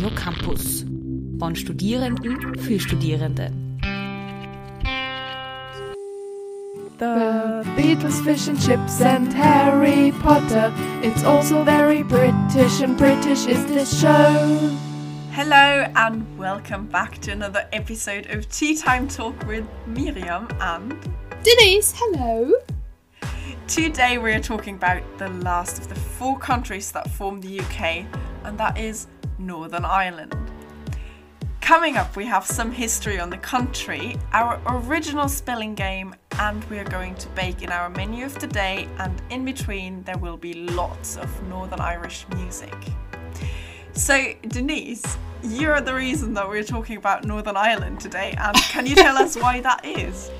Bruno Campus. Von Studierenden für Studierende. The Beatles, fish and chips, and Harry Potter. It's also very British, and British is this show. Hello, and welcome back to another episode of Tea Time Talk with Mirjam and Denise, hello. Today we're talking about the last of the four countries that form the UK, and that is Northern Ireland. Coming up, we have some history on the country, our original spelling game, and we are going to bake in our menu of the day. And in between, there will be lots of Northern Irish music. So, Denise, you're the reason that we're talking about Northern Ireland today, and can you tell us why that is?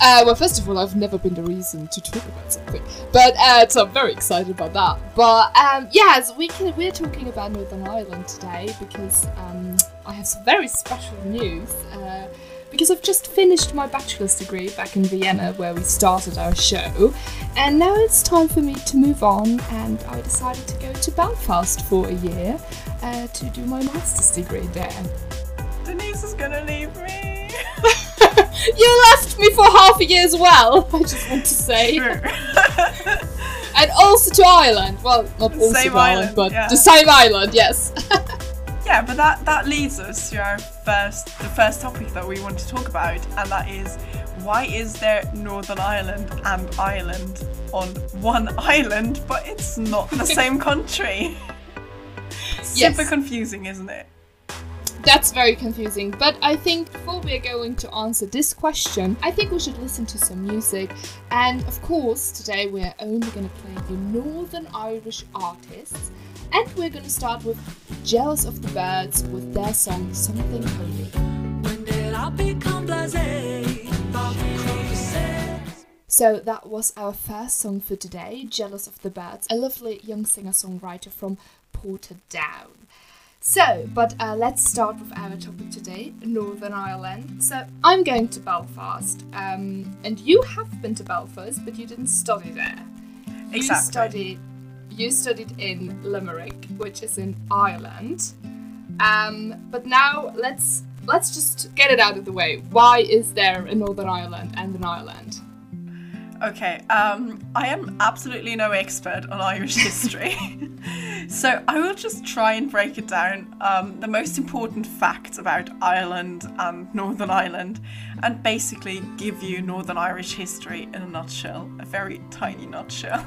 Uh, well, first of all, I've never been the reason to talk about something, but uh, so I'm very excited about that. But um, yes, we can, we're talking about Northern Ireland today because um, I have some very special news. Uh, because I've just finished my bachelor's degree back in Vienna, where we started our show, and now it's time for me to move on. And I decided to go to Belfast for a year uh, to do my master's degree there. Denise is gonna leave me. you left me for half a year as well. I just want to say. And also to Ireland. Well, not also Same to Ireland, island, but yeah. the same island. Yes. Yeah, but that that leads us to our first the first topic that we want to talk about, and that is why is there Northern Ireland and Ireland on one island, but it's not the same country? Super Yes. confusing, isn't it? That's very confusing. But I think before we're going to answer this question, I think we should listen to some music. And of course, today we're only going to play the Northern Irish artists. And we're going to start with Jealous of the Birds with their song Something Holy. When did I become blasé? So that was our first song for today, Jealous of the Birds, a lovely young singer-songwriter from Portadown. So, but uh, let's start with our topic today, Northern Ireland. So I'm going to Belfast, um, and you have been to Belfast, but you didn't study there. You Exactly. studied, you studied in Limerick, which is in Ireland. Um, but now let's let's just get it out of the way. Why is there a Northern Ireland and an Ireland? Okay, um, I am absolutely no expert on Irish history, so I will just try and break it down. Um, the most important facts about Ireland and Northern Ireland, and basically give you Northern Irish history in a nutshell, a very tiny nutshell.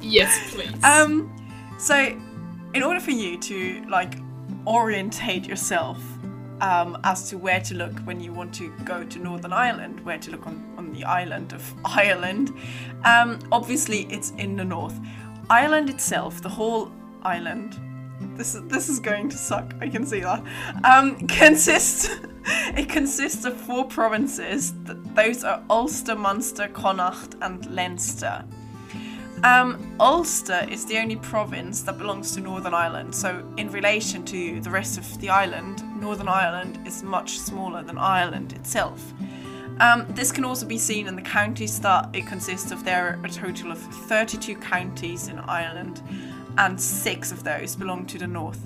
Yes, please. Um, so, in order for you to like orientate yourself um, as to where to look when you want to go to Northern Ireland, where to look on, on the island of Ireland, um, obviously it's in the north. Ireland itself, the whole island, this is this is going to suck. I can see that. Um, consists it consists of four provinces. Those are Ulster, Munster, Connacht, and Leinster. Um, Ulster is the only province that belongs to Northern Ireland, so in relation to the rest of the island, Northern Ireland is much smaller than Ireland itself. Um, this can also be seen in the counties that it consists of. There are a total of 32 counties in Ireland, and six of those belong to the north.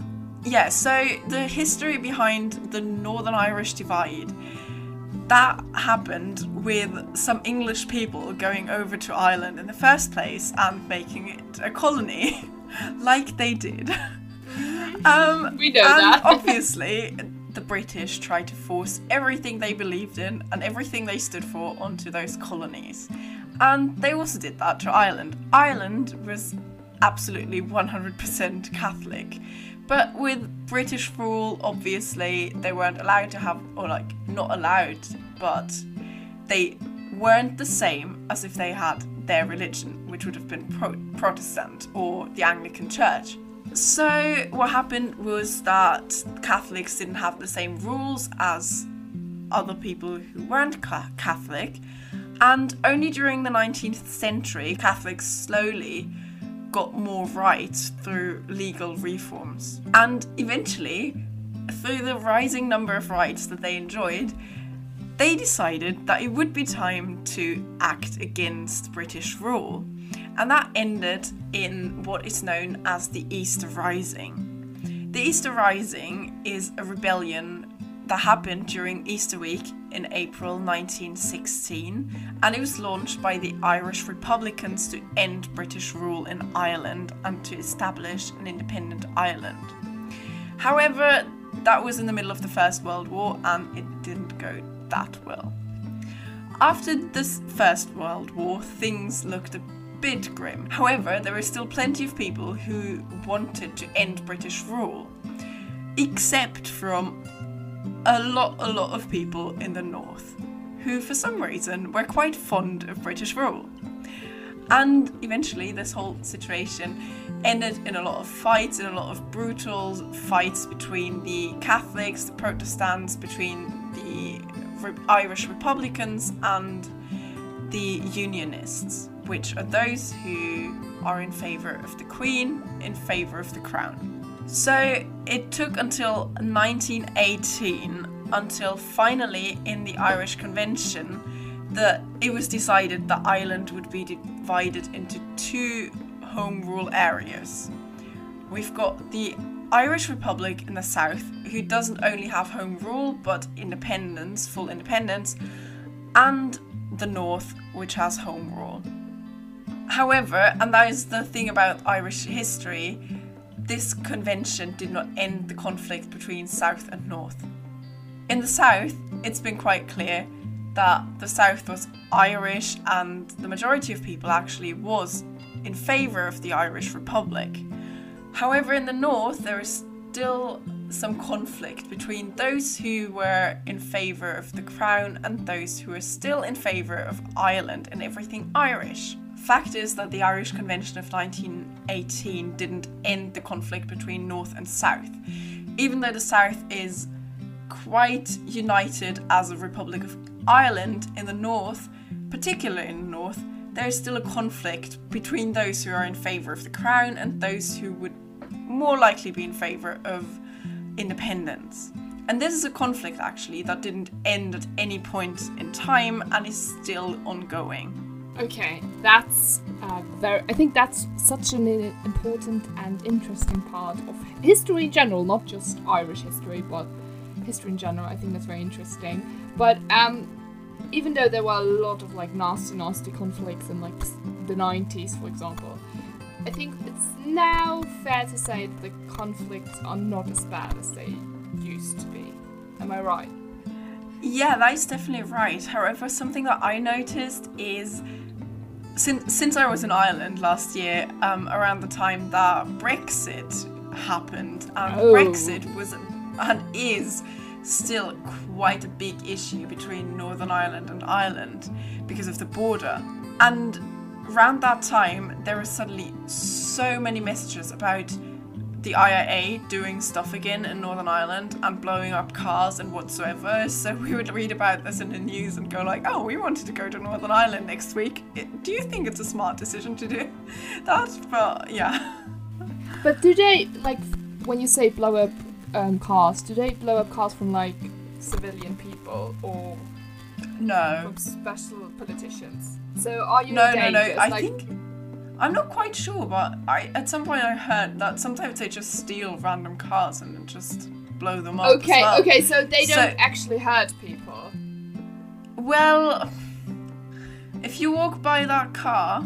Yeah, so the history behind the Northern Irish divide that happened with some English people going over to Ireland in the first place and making it a colony, like they did. Um, We know and that. obviously, the British tried to force everything they believed in and everything they stood for onto those colonies. And they also did that to Ireland. Ireland was absolutely 100% Catholic. But with British rule, obviously, they weren't allowed to have, or like, not allowed, but they weren't the same as if they had their religion, which would have been Pro- Protestant or the Anglican Church. So, what happened was that Catholics didn't have the same rules as other people who weren't ca- Catholic, and only during the 19th century, Catholics slowly got more rights through legal reforms. And eventually, through the rising number of rights that they enjoyed, they decided that it would be time to act against British rule. And that ended in what is known as the Easter Rising. The Easter Rising is a rebellion that happened during Easter week in April 1916, and it was launched by the Irish Republicans to end British rule in Ireland and to establish an independent Ireland. However, that was in the middle of the First World War and it didn't go that well. After this First World War, things looked a bit grim. However, there were still plenty of people who wanted to end British rule, except from a lot, a lot of people in the north, who for some reason were quite fond of British rule. And eventually, this whole situation ended in a lot of fights, in a lot of brutal fights between the Catholics, the Protestants, between the Irish Republicans, and the Unionists, which are those who are in favour of the Queen, in favour of the Crown. So it took until 1918 until finally in the Irish Convention that it was decided that Ireland would be divided into two home rule areas. We've got the Irish Republic in the south, who doesn't only have home rule but independence, full independence, and the north, which has home rule. However, and that is the thing about Irish history, this convention did not end the conflict between South and North. In the South, it's been quite clear that the South was Irish and the majority of people actually was in favour of the Irish Republic. However, in the North, there is still some conflict between those who were in favour of the Crown and those who are still in favour of Ireland and everything Irish. Fact is that the Irish Convention of 1918 didn't end the conflict between North and South. Even though the South is quite united as a Republic of Ireland in the North, particularly in the North, there is still a conflict between those who are in favour of the Crown and those who would more likely be in favour of independence. And this is a conflict actually that didn't end at any point in time and is still ongoing. Okay, that's uh, very. I think that's such an important and interesting part of history in general, not just Irish history, but history in general. I think that's very interesting. But um, even though there were a lot of like nasty, nasty conflicts in like the 90s, for example, I think it's now fair to say that the conflicts are not as bad as they used to be. Am I right? Yeah, that is definitely right. However, something that I noticed is since since I was in Ireland last year, um, around the time that Brexit happened, and Oh. Brexit was and is still quite a big issue between Northern Ireland and Ireland because of the border. And around that time, there were suddenly so many messages about the IRA doing stuff again in Northern Ireland and blowing up cars and whatsoever. So we would read about this in the news and go like, "Oh, we wanted to go to Northern Ireland next week. Do you think it's a smart decision to do that?" But yeah. But do they like when you say blow up um, cars? Do they blow up cars from like civilian people or No. from special politicians? So are you No, no, no. I like, think I'm not quite sure, but I at some point I heard that sometimes they just steal random cars and then just blow them up. as Okay, well. okay, so they don't So- actually hurt people. Well, if you walk by that car,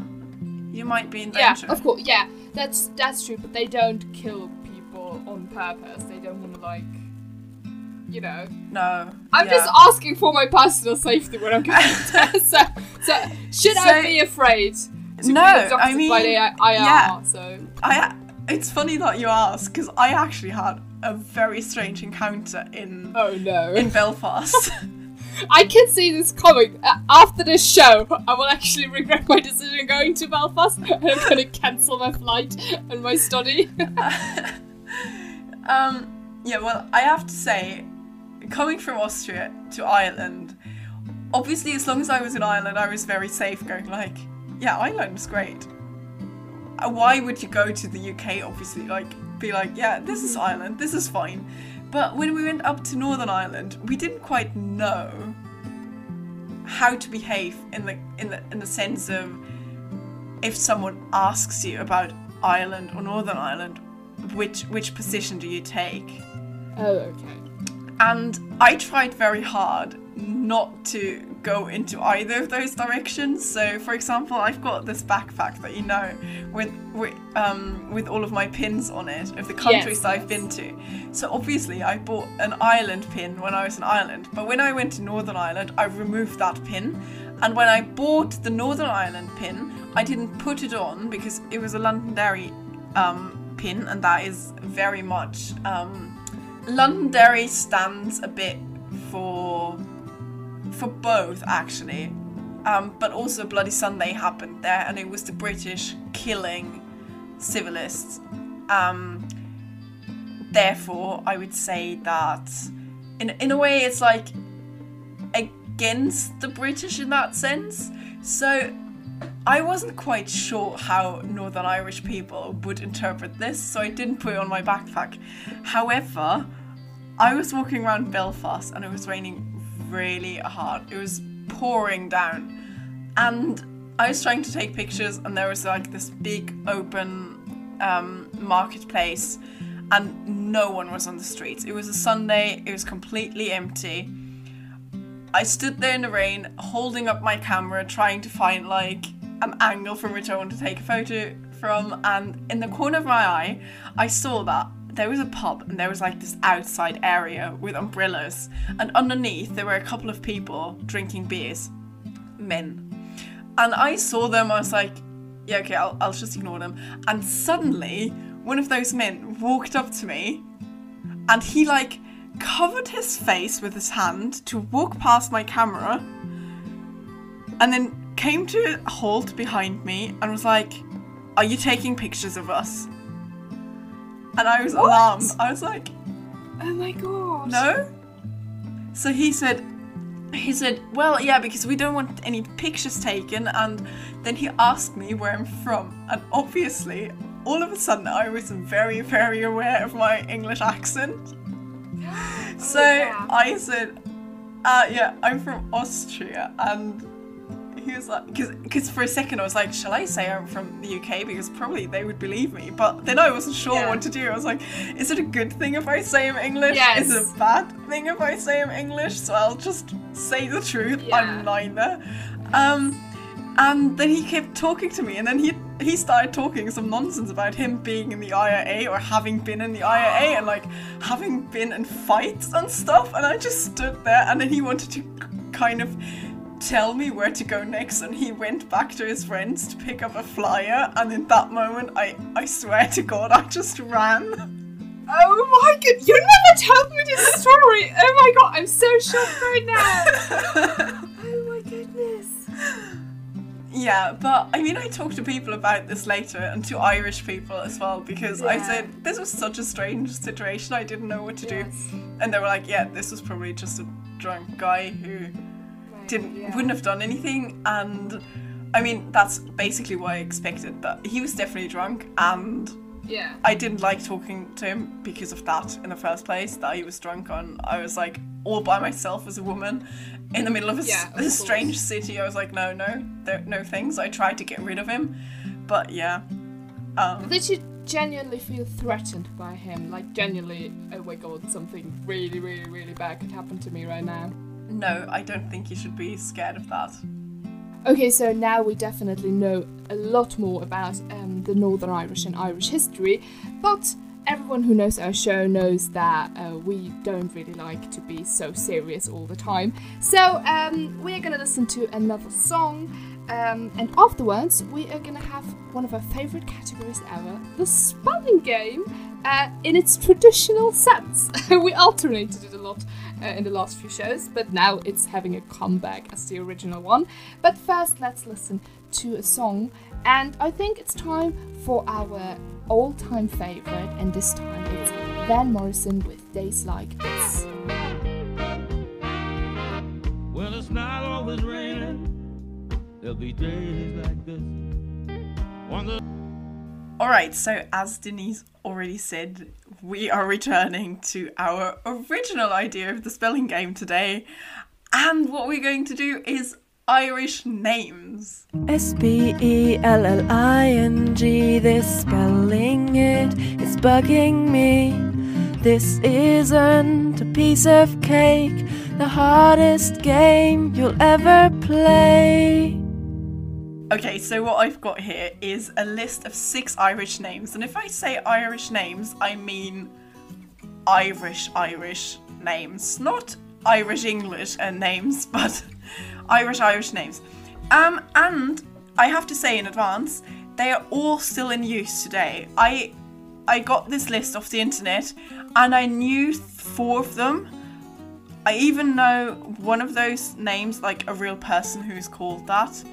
you might be in danger. Yeah, of course. Yeah, that's that's true. But they don't kill people on purpose. They don't want to like, you know. No. I'm yeah. just asking for my personal safety when I'm going there. So, so should I be afraid? No, I mean, by the I- IR. yeah. So I. It's funny that you ask because I actually had a very strange encounter in oh no. in Belfast. I can see this coming. Uh, after this show, I will actually regret my decision going to Belfast, and I'm going to cancel my flight and my study. um, yeah, well, I have to say, coming from Austria to Ireland, obviously, as long as I was in Ireland, I was very safe. Going like, yeah, Ireland's great. Uh, Why would you go to the UK? Obviously, like, be like, yeah, this is Ireland, this is fine. But when we went up to Northern Ireland, we didn't quite know how to behave in the in the in the sense of if someone asks you about Ireland or Northern Ireland, which which position do you take? Oh, okay. And I tried very hard not to go into either of those directions. So, for example, I've got this backpack that you know with with um with all of my pins on it of the countries Yes, that I've been to. So obviously, I bought an Ireland pin when I was in Ireland, but when I went to Northern Ireland, I removed that pin. And when I bought the Northern Ireland pin, I didn't put it on because it was a Londonderry um, pin, and that is very much um, Londonderry stands a bit for for both actually, um, but also Bloody Sunday happened there, and it was the British killing civilists. Um, therefore, I would say that in in a way it's like against the British in that sense. So I wasn't quite sure how Northern Irish people would interpret this, so I didn't put it on my backpack. However, I was walking around Belfast and it was raining really hard. It was pouring down. And I was trying to take pictures, and there was like this big open um, marketplace, and no one was on the streets. It was a Sunday, it was completely empty. I stood there in the rain, holding up my camera, trying to find like an angle from which I wanted to take a photo from, and in the corner of my eye, I saw that there was a pub and there was like this outside area with umbrellas, and underneath there were a couple of people drinking beers, men. And I saw them, I was like, yeah, okay, I'll, I'll just ignore them. And suddenly, one of those men walked up to me and he like covered his face with his hand to walk past my camera and then came to a halt behind me and was like, Are you taking pictures of us? And I was alarmed. I was like, Oh my god. No? So he said, he said, well, yeah, because we don't want any pictures taken. And then he asked me where I'm from. And obviously, all of a sudden, I was very, very aware of my English accent. So yeah. I said, uh, yeah, I'm from Austria. And he was like, because for a second I was like, shall I say I'm from the UK? Because probably they would believe me. But then I wasn't sure Yeah. what to do. I was like, is it a good thing if I say I'm English? Yes. Is it a bad thing if I say I'm English? So I'll just say the truth. Yeah. I'm neither. Um, and then he kept talking to me, and then he he started talking some nonsense about him being in the IRA or having been in the IRA and like having been in fights and stuff. And I just stood there, and then he wanted to kind of tell me where to go next and he went back to his friends to pick up a flyer and in that moment I I swear to god I just ran Oh my god, you never told me this story! Oh my god, I'm so shocked right now! oh my goodness. Yeah, but I mean, I talked to people about this later and to Irish people as well because I said this was such a strange situation. I didn't know what to Yes. do, and they were like, "Yeah, this was probably just a drunk guy who didn't yeah. wouldn't have done anything." And I mean, that's basically what I expected. That he was definitely drunk, and Yeah. I didn't like talking to him because of that in the first place. That he was drunk on. I was like all by myself as a woman in the middle of a, Yeah, of a strange city. I was like, no, no, there, no things. I tried to get rid of him, but yeah. Um, Did you genuinely feel threatened by him? Like, genuinely, oh my god, something really, really, really bad could happen to me right now? No, I don't think you should be scared of that. Okay, so now we definitely know a lot more about um, the Northern Irish and Irish history, but everyone who knows our show knows that uh, we don't really like to be so serious all the time. So um, we are gonna listen to another song, um, and afterwards we are gonna have one of our favorite categories ever, the spelling game. Uh, in its traditional sense, we alternated it a lot uh, in the last few shows, but now it's having a comeback as the original one. But first, let's listen to a song, and I think it's time for our all time favorite, and this time it's Van Morrison with Days Like This. Well, it's not always raining. There'll be days like this. One Alright, so as Denise already said, we are returning to our original idea of the spelling game today. And what we're going to do is Irish names. S B E L L I N G. This spelling it is bugging me. This isn't a piece of cake. The hardest game you'll ever play. Okay, so what I've got here is a list of six Irish names, and if I say Irish names, I mean Irish Irish names, not Irish English uh, names, but Irish Irish names. Um, and I have to say in advance, they are all still in use today. I I got this list off the internet, and I knew four of them. I even know one of those names, like a real person who's called that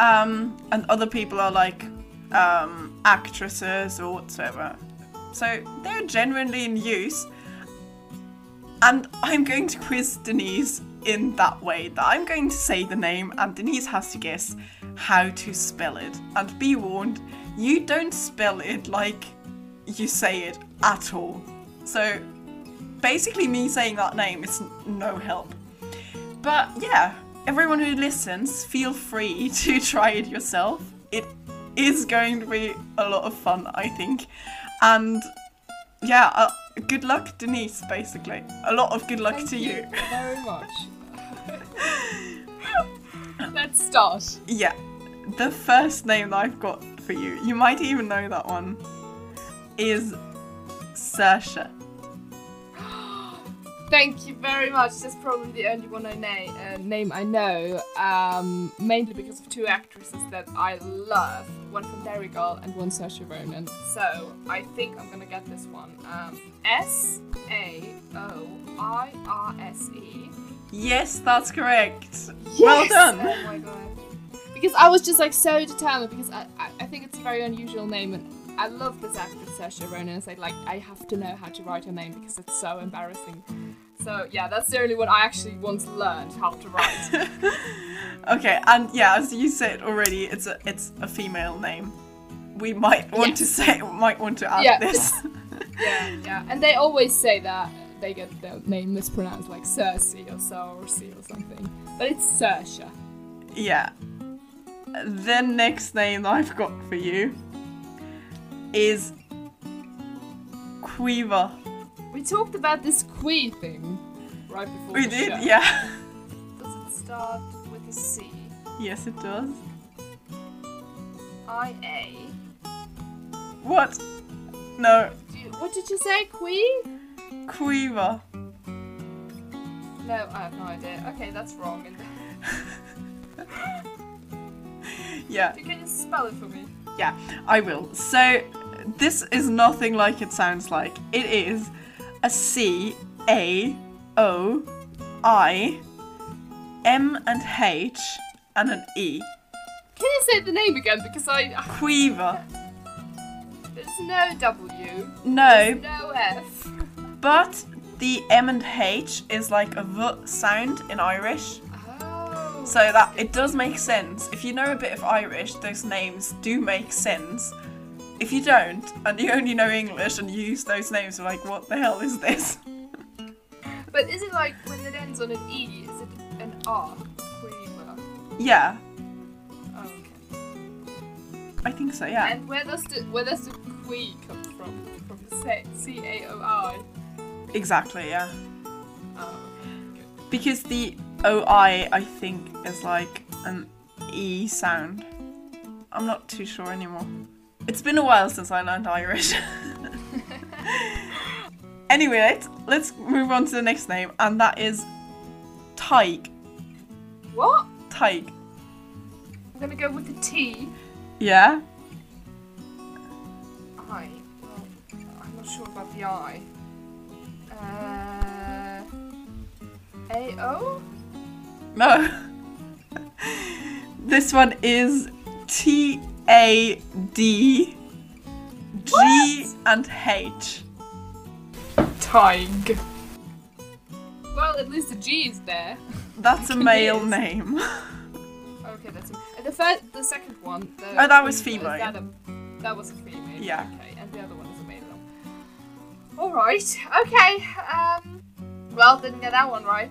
um, and other people are like um, actresses or whatsoever. So they're genuinely in use. And I'm going to quiz Denise in that way that I'm going to say the name and Denise has to guess how to spell it. And be warned, you don't spell it like you say it at all. So basically, me saying that name is no help. But yeah, everyone who listens, feel free to try it yourself. It is going to be a lot of fun, I think. And yeah, uh, good luck, Denise, basically. A lot of good luck Thank to you you. very much. Let's start. Yeah, the first name that I've got for you, you might even know that one, is Saoirse. Thank you very much. That's probably the only one I na- uh, name I know. Um, mainly because of two actresses that I love. One from Derry Girl and one Saoirse Ronan. So I think I'm gonna get this one. Um, S A O I R S E. Yes, that's correct. Well done. Oh my god. Because I was just like so determined because I, I, I think it's a very unusual name and I love this actress Saoirse Ronan. It's like, like I have to know how to write her name because it's so embarrassing. So yeah, that's the only one I actually once learned how to write. Okay, and yeah, as you said already, it's a it's a female name. We might want to say, might want to add Yeah. this. yeah, yeah. And they always say that they get their name mispronounced like Cersei or Cersei or something. But it's Saoirse. yeah. The next name I've got for you is Caoimhe. We talked about this Qui thing right before We did, show. yeah. Does it start with a C? Yes, it does. I A. What? No, you, what did you say? Qui? Caoimhe. No, I have no idea. Okay, that's wrong. Yeah, can you spell it for me? yeah, I will. So, this is nothing like it sounds like. It is a C A O I M and H and an E. Can you say the name again? Because I Caoimhe. there's no W, No, no F. but the M and H is like a V sound in Irish. Oh. So that it does make sense. If you know a bit of Irish, those names do make sense. If you don't, and you only know English and use those names, you're like, what the hell is this? But is it like when it ends on an E? Is it an R? Caoimhe. Yeah, Oh, okay. I think so, yeah. And where does the where does the qui come from? From the C A O I. Exactly, yeah. Oh, okay. Because the OI, I think, is like an E sound. I'm not too sure anymore. It's been a while since I learned Irish. anyway, let's, let's move on to the next name, and that is Tadhg. What? Tadhg. I'm gonna go with the T. Yeah? I. Well, I'm not sure about the I. Uh. A O. No. this one is T A D G and H. Tadhg. Well, at least the G is there. That's a male name. Okay, that's. And the first, the second one. The Oh, that was female, female. That, a, that was a female. Yeah. Okay, and the other one is a male. All right. Okay. Um. Well, didn't get that one right.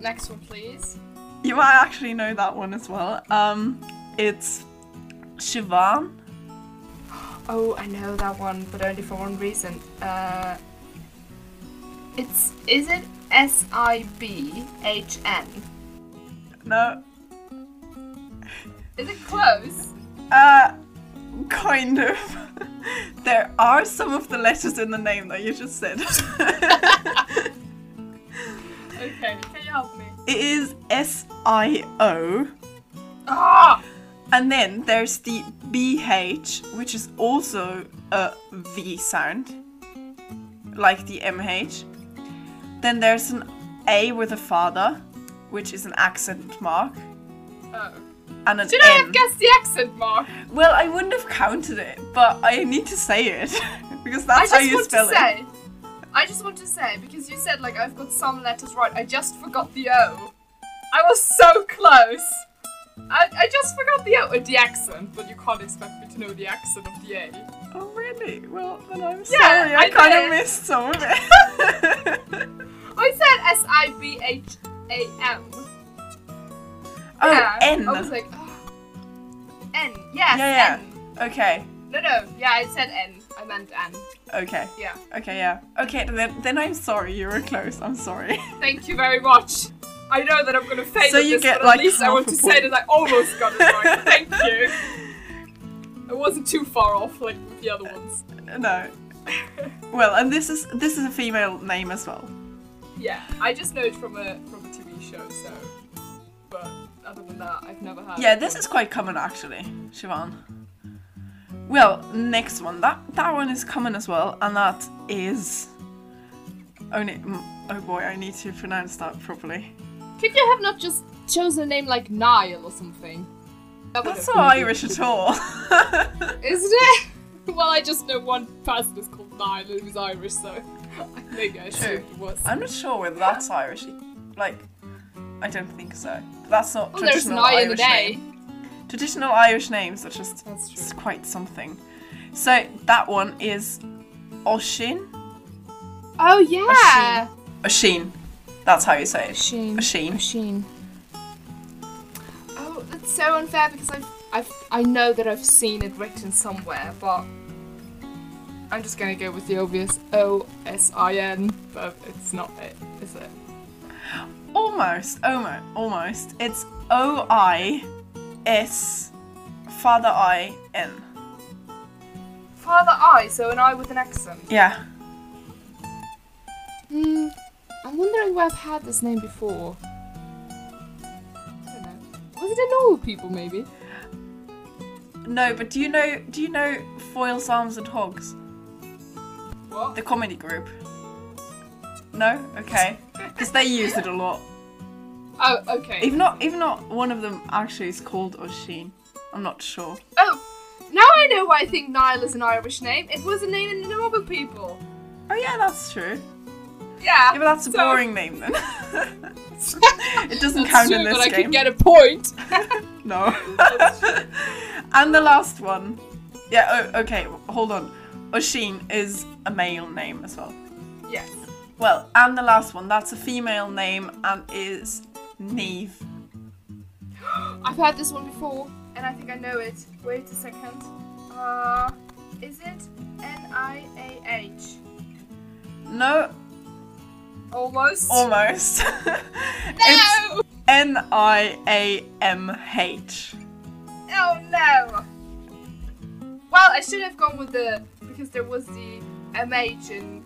Next one, please. you might actually know that one as well. Um, it's Siobhan. Oh, I know that one, but only for one reason. Uh, it's is it S I B H N? No, Is it close? uh, kind of. there are some of the letters in the name that you just said. Okay, can you help me? it is S I O. Ah! And then there's the BH, which is also a V sound, like the MH. Then there's an A with a fada, which is an accent mark, Oh. and an Should I N. have guessed the accent mark? Well, I wouldn't have counted it, but I need to say it because that's how just you want spell it. say. I just want to say because you said like I've got some letters right. I just forgot the O. I was so close. I, I just forgot the uh, the accent, but you can't expect me to know the accent of the A. Oh, really? Well, then I'm Yeah, sorry. I, I kind of missed some of it. I said S I B H A M. oh, yeah. N. I was like oh. N. Yes. Yeah, N. Okay. No, no. Yeah, I said N. I meant N. Okay. Yeah. Okay. Yeah. Okay. Then, then I'm sorry. You were close. I'm sorry. Thank you very much. I know that I'm gonna fail So at you this, get, but like, at least I want to point. say that I almost got it right. Thank you. It wasn't too far off like with the other ones. no. Well, and this is this is a female name as well. Yeah, I just know it from a from a TV show, so. But other than that, I've never heard. Yeah, this is quite common actually, Siobhan. Well, next one. That that one is common as well, and that is only. mm, Oh boy, I need to pronounce that properly. Could you have not just chosen a name like Niall or something? That That's not Irish at all. Isn't it? Well, I just know one person is called Niall who's Irish, so maybe I assumed it was. I'm not sure whether that's Irish. Like, I don't think so. But that's not Well, there's traditional Irish name. Traditional Irish names are just That's true. it's quite something. So that one is Oisín. Oh yeah. Oisín. That's how you say it. Sheen. Oisín. Sheen. Oh, that's so unfair because I've, I've, I know that I've seen it written somewhere, but I'm just gonna go with the obvious O S I N, but it's not it, is it? Almost, almost, almost. It's O I S fada I N. fada I, so an I with an accent. Yeah. Hmm. I'm wondering where I've had this name before. I don't know. Was it in Normal People, maybe? No, but do you know do you know Foils Arms and Hogs? What? The comedy group? No? Okay. Because they use it a lot. Oh, okay. Even not even not one of them actually is called Oisín. I'm not sure. Oh, now I know why I think Niall is an Irish name. It was a name in the Normal People. Oh yeah, that's true. Yeah. Yeah, but that's a so- boring name then. it doesn't That's count true, in this but I can get a point. No. and the last one. Yeah, oh, okay, hold on. Oisín is a male name as well. yes. Well, and the last one, that's a female name and is Niamh. I've heard this one before, and I think I know it. Wait a second. Uh, is it N I A H? No, Almost. almost. no! N I A M H. Oh no! Well, I should have gone with the because there was the MH in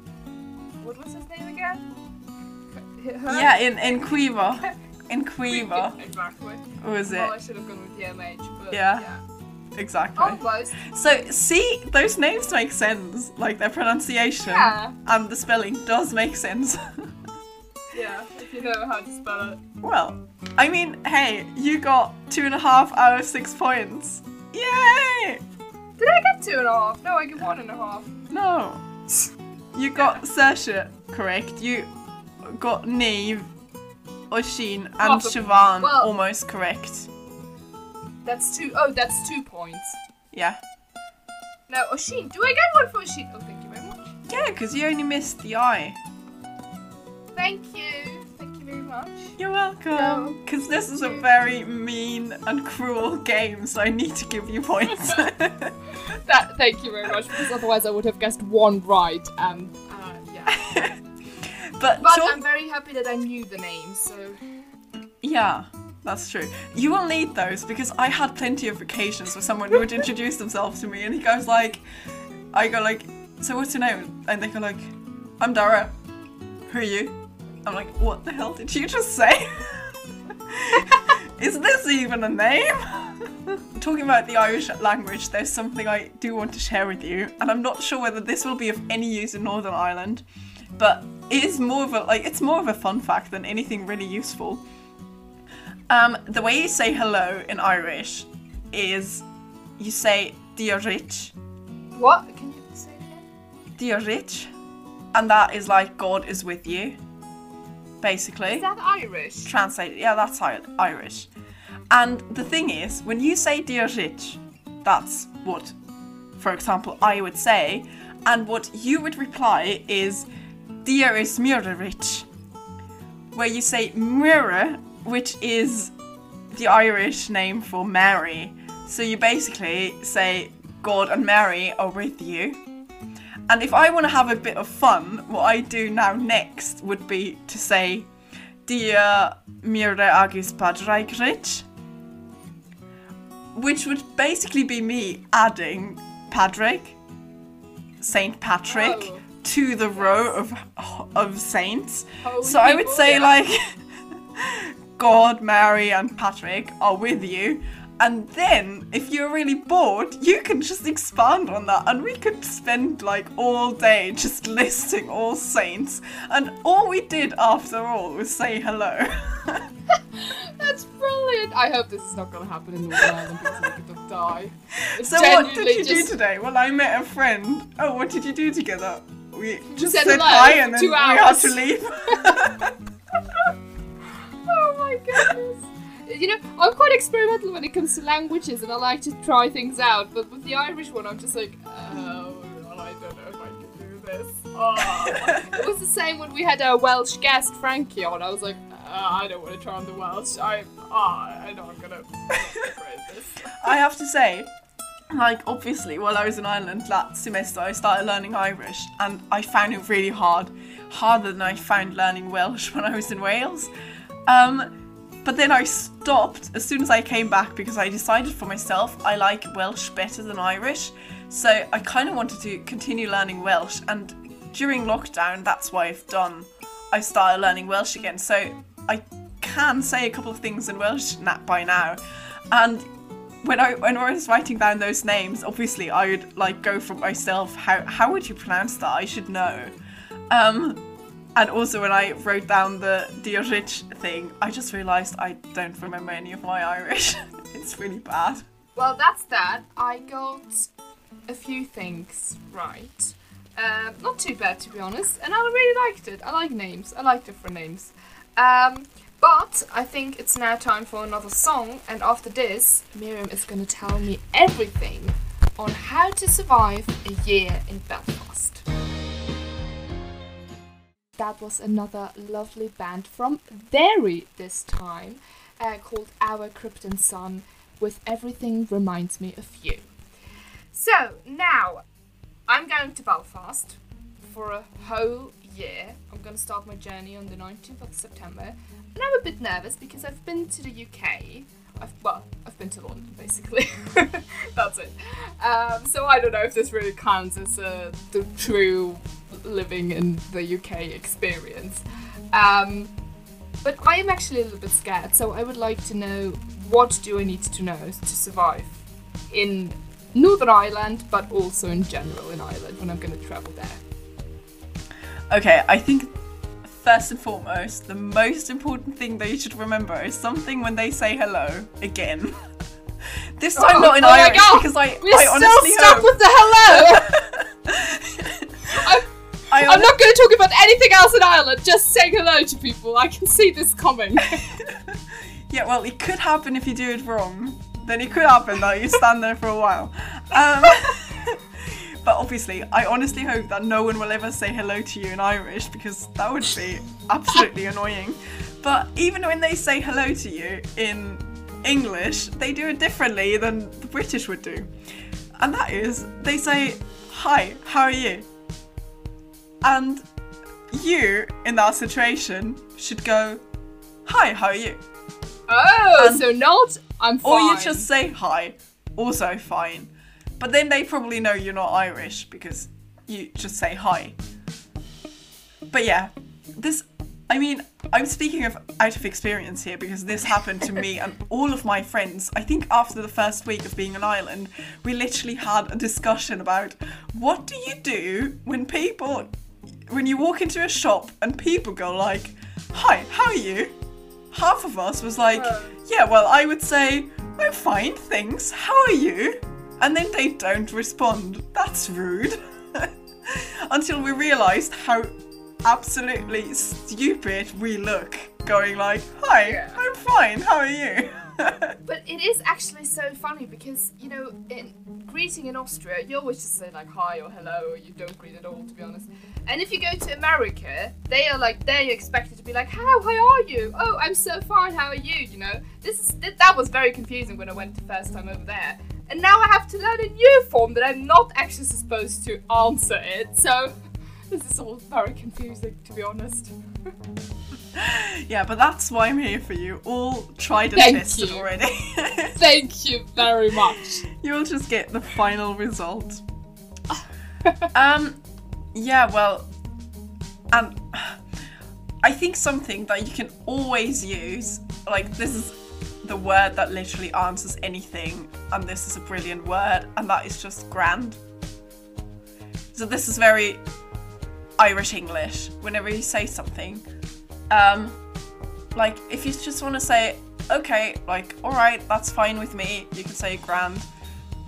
what was his name again? Her? Yeah, in, in Caoimhe. In Caoimhe. Exactly. Was it? Well, I should have gone with the MH, but Yeah. yeah. Exactly. Almost. So, see, those names make sense. Like their pronunciation Yeah. and the spelling does make sense. Yeah, if you know how to spell it. well, I mean, hey, you got two and a half out of six points. Yay! Did I get two and a half? No, I get one and a half. No. You got Saoirse correct. You got Niamh, Oisín, and Half a- Siobhan well- almost correct. That's two oh that's two points. Yeah. No, Oisín. Do I get one for Oisín? Oh, thank you very much. Yeah, because you only missed the I. thank you. Thank you very much. You're welcome. Because this is a very mean and cruel game, so I need to give you points. That, thank you very much, because otherwise I would have guessed one right. Um, uh, yeah. but But talk- I'm very happy that I knew the name, so. yeah, that's true. You will need those because I had plenty of occasions where someone would introduce themselves to me, and he goes like, I go like, so what's your name? And they go like, I'm Dara. Who are you? I'm like, what the hell did you just say? Is this even a name? Talking about the Irish language, there's something I do want to share with you, and I'm not sure whether this will be of any use in Northern Ireland, but it is more of a like it's more of a fun fact than anything really useful. Um, the way you say hello in Irish is you say Dia duit, What? Can you say it again? Dia duit, and that is like God is with you, basically. Is that Irish? Translate, yeah, that's Irish. And the thing is, when you say duit, that's what, for example, I would say, and what you would reply is Dia is rich, where you say Muire, which is the Irish name for Mary. So you basically say God and Mary are with you. And if I want to have a bit of fun, what I do now next would be to say Dia Muire agus Padraig duit. which would basically be me adding Padraig, Saint Patrick, Oh. to the row of of saints. Holy so I would people, say yeah. like God, Mary, and Patrick are with you. And then, if you're really bored, you can just expand on that, and we could spend like all day just listing all saints. And all we did after all was say hello. That's brilliant. I hope this is not going to happen in Northern Ireland because I could die. It's so, what did you do today? Well, I met a friend. Oh, what did you do together? We just said said hi, and then we had to leave. Oh my goodness. You know, I'm quite experimental when it comes to languages and I like to try things out, but with the Irish one, I'm just like, oh, I don't know if I can do this. Oh. it was the same when we had our Welsh guest, Frankie, on. I was like, uh, I don't want to try on the Welsh. I, ah, I know I'm gonna this. I have to say, like obviously, while I was in Ireland that semester, I started learning Irish, and I found it really hard, harder than I found learning Welsh when I was in Wales. Um, but then I stopped as soon as I came back because I decided for myself I like Welsh better than Irish. So I kind of wanted to continue learning Welsh, and during lockdown, that's why I've done. I started learning Welsh again, so I can say a couple of things in Welsh by now, and when I when I was writing down those names, obviously I would like go for myself. How how would you pronounce that? I should know. Um, and also when I wrote down the Dia duit thing, I just realised I don't remember any of my Irish. it's really bad. Well, that's that. I got a few things right. Uh, not too bad, to be honest. And I really liked it. I like names. I like different names. Um, but I think it's now time for another song. And after this, Mirjam is going to tell me everything on how to survive a year in Belfast. That was another lovely band from Derry this time, uh, called Our Krypton Son, with Everything Reminds Me of You. So, now, I'm going to Belfast for a whole year. I'm going to start my journey on the 19th of September. And I'm a bit nervous because I've been to the UK. I've, well, I've been to London basically. That's it. Um, so I don't know if this really counts as uh, the true living in the UK experience. Um, but I am actually a little bit scared, so I would like to know what do I need to know to survive in Northern Ireland, but also in general in Ireland when I'm going to travel there. Okay, I think first and foremost, the most important thing that you should remember is something when they say hello again. this time Oh, not in oh Irish because I, We're I honestly still stuck hope. with the hello. I'm, I I'm not going to talk about anything else in Ireland. Just saying hello to people. I can see this coming. Yeah, well, it could happen if you do it wrong. Then it could happen that you stand there for a while. Um, But obviously, I honestly hope that no one will ever say hello to you in Irish because that would be absolutely annoying. But even when they say hello to you in English, they do it differently than the British would do. And that is, they say, Hi, how are you? And you, in that situation, should go, Hi, how are you? Oh, And- so not I'm fine. Or you just say hi, also fine. But then they probably know you're not Irish because you just say hi. But yeah, this, I mean, I'm speaking of out of experience here because this happened to me and all of my friends. I think after the first week of being on Ireland, we literally had a discussion about what do you do when people, when you walk into a shop and people go like, hi, how are you? half of us was like, yeah, well, I would say, I'm fine, thanks. How are you? And then they don't respond. That's rude. Until we realised how absolutely stupid we look, going like, hi, Yeah. I'm fine. How are you? But it is actually so funny because, you know, in greeting in Austria, you always just say like hi or hello, or you don't greet at all, to be honest. And if you go to America, they are like, they're expected to be like, how, how are you? Oh, I'm so fine, how are you? You know, this is, th- that was very confusing when I went the first time over there. And now I have to learn a new form that I'm not actually supposed to answer it. So this is all very confusing, to be honest. yeah, but that's why I'm here for you. All tried and Thank tested you. already. Thank you very much. You'll just get the final result. um, yeah, well, and I think something that you can always use, like this is the word that literally answers anything, and this is a brilliant word, and that is just grand. So this is very Irish English. Whenever you say something, um, like if you just want to say, okay, like all right, that's fine with me, you can say grand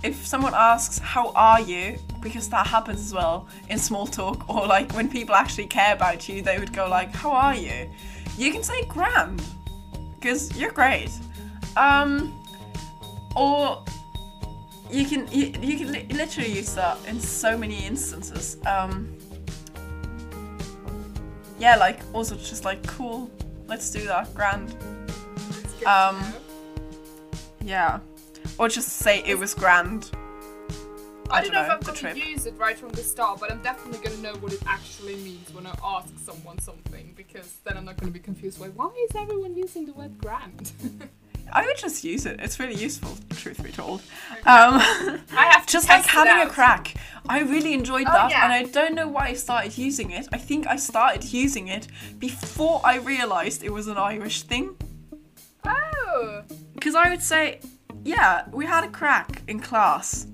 if someone asks how are you because that happens as well in small talk or like when people actually care about you they would go like how are you you can say grand because you're great um or you can you, you can li- literally use that in so many instances um yeah like also just like cool let's do that grand It's good to Um, yeah or just say it was grand I don't know, if I'm going trip. to use it right from the start, but I'm definitely going to know what it actually means when I ask someone something, because then I'm not going to be confused. Why? Why is everyone using the word grand? I would just use it. It's really useful, truth be told. Um, I have to just like having a crack. I really enjoyed Oh, that, yeah. and I don't know why I started using it. I think I started using it before I realised it was an Irish thing. Oh, Because I would say, yeah, we had a crack in class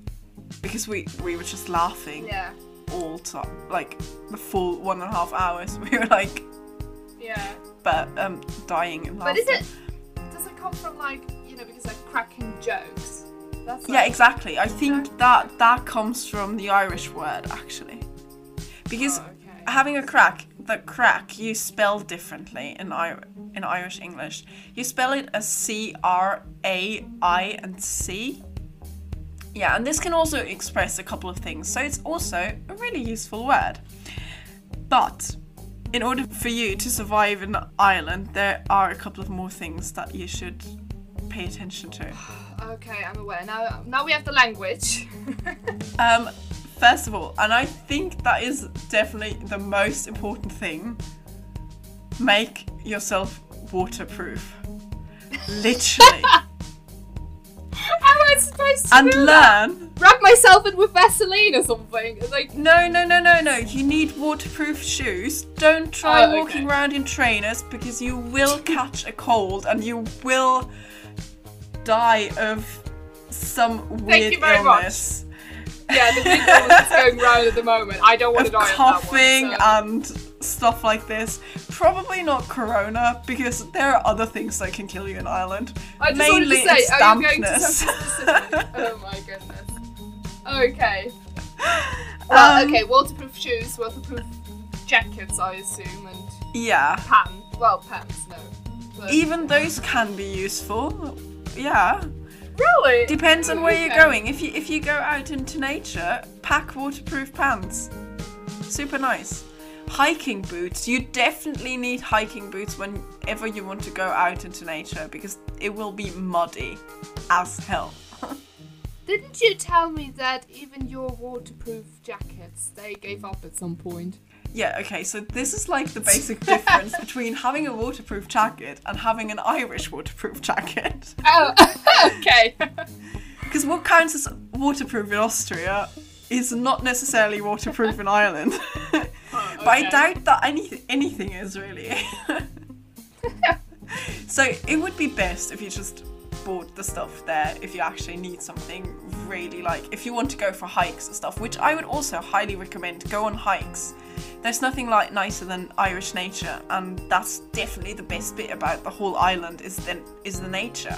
because we we were just laughing yeah, all time, like the full one and a half hours. We were like, yeah. but um, dying in laughter. But is it? Does it come from like you know because like cracking jokes? That's Yeah, like, exactly. I think that that comes from the Irish word actually, because Oh, okay. having a crack, the crack you spell differently in Ir- in Irish English. You spell it as C R A I and C. Yeah, and this can also express a couple of things, so it's also a really useful word. But in order for you to survive in Ireland, there are a couple of more things that you should pay attention to. Okay, I'm aware. Now, now we have the language. Um, first of all, and I think that is definitely the most important thing. Make yourself waterproof. Literally. How am I supposed to and do that? learn. Wrap myself in with Vaseline or something. It's like No, no, no, no, no. You need waterproof shoes. Don't try Oh, okay. walking around in trainers because you will catch a cold and you will die of some weird you very much. illness. yeah, the big one that's going round at the moment. I don't want of to die coughing that one, so- and stuff like this. Probably not corona because there are other things that can kill you in Ireland. I just Mainly wanted to it's say, are you going to dampness. something specific? oh my goodness. Okay. Well, Um, okay, waterproof shoes, waterproof jackets, I assume, and Yeah. pants. Well, pants, no. But, Even those can be useful. Yeah. Really? Depends on where you're going. If you if you go out into nature, pack waterproof pants. Super nice. Hiking boots. You definitely need hiking boots whenever you want to go out into nature because it will be muddy as hell. Didn't you tell me that even your waterproof jackets they gave up at some point? Yeah, okay, so this is like the basic difference between having a waterproof jacket and having an Irish waterproof jacket. Oh, okay. Because what counts as waterproof in Austria is not necessarily waterproof in Ireland. but I doubt that anything anything is really. so it would be best if you just bought the stuff there if you actually need something really like if you want to go for hikes and stuff, which I would also highly recommend. Go on hikes. There's nothing like nicer than Irish nature, and that's definitely the best bit about the whole island is the is the nature.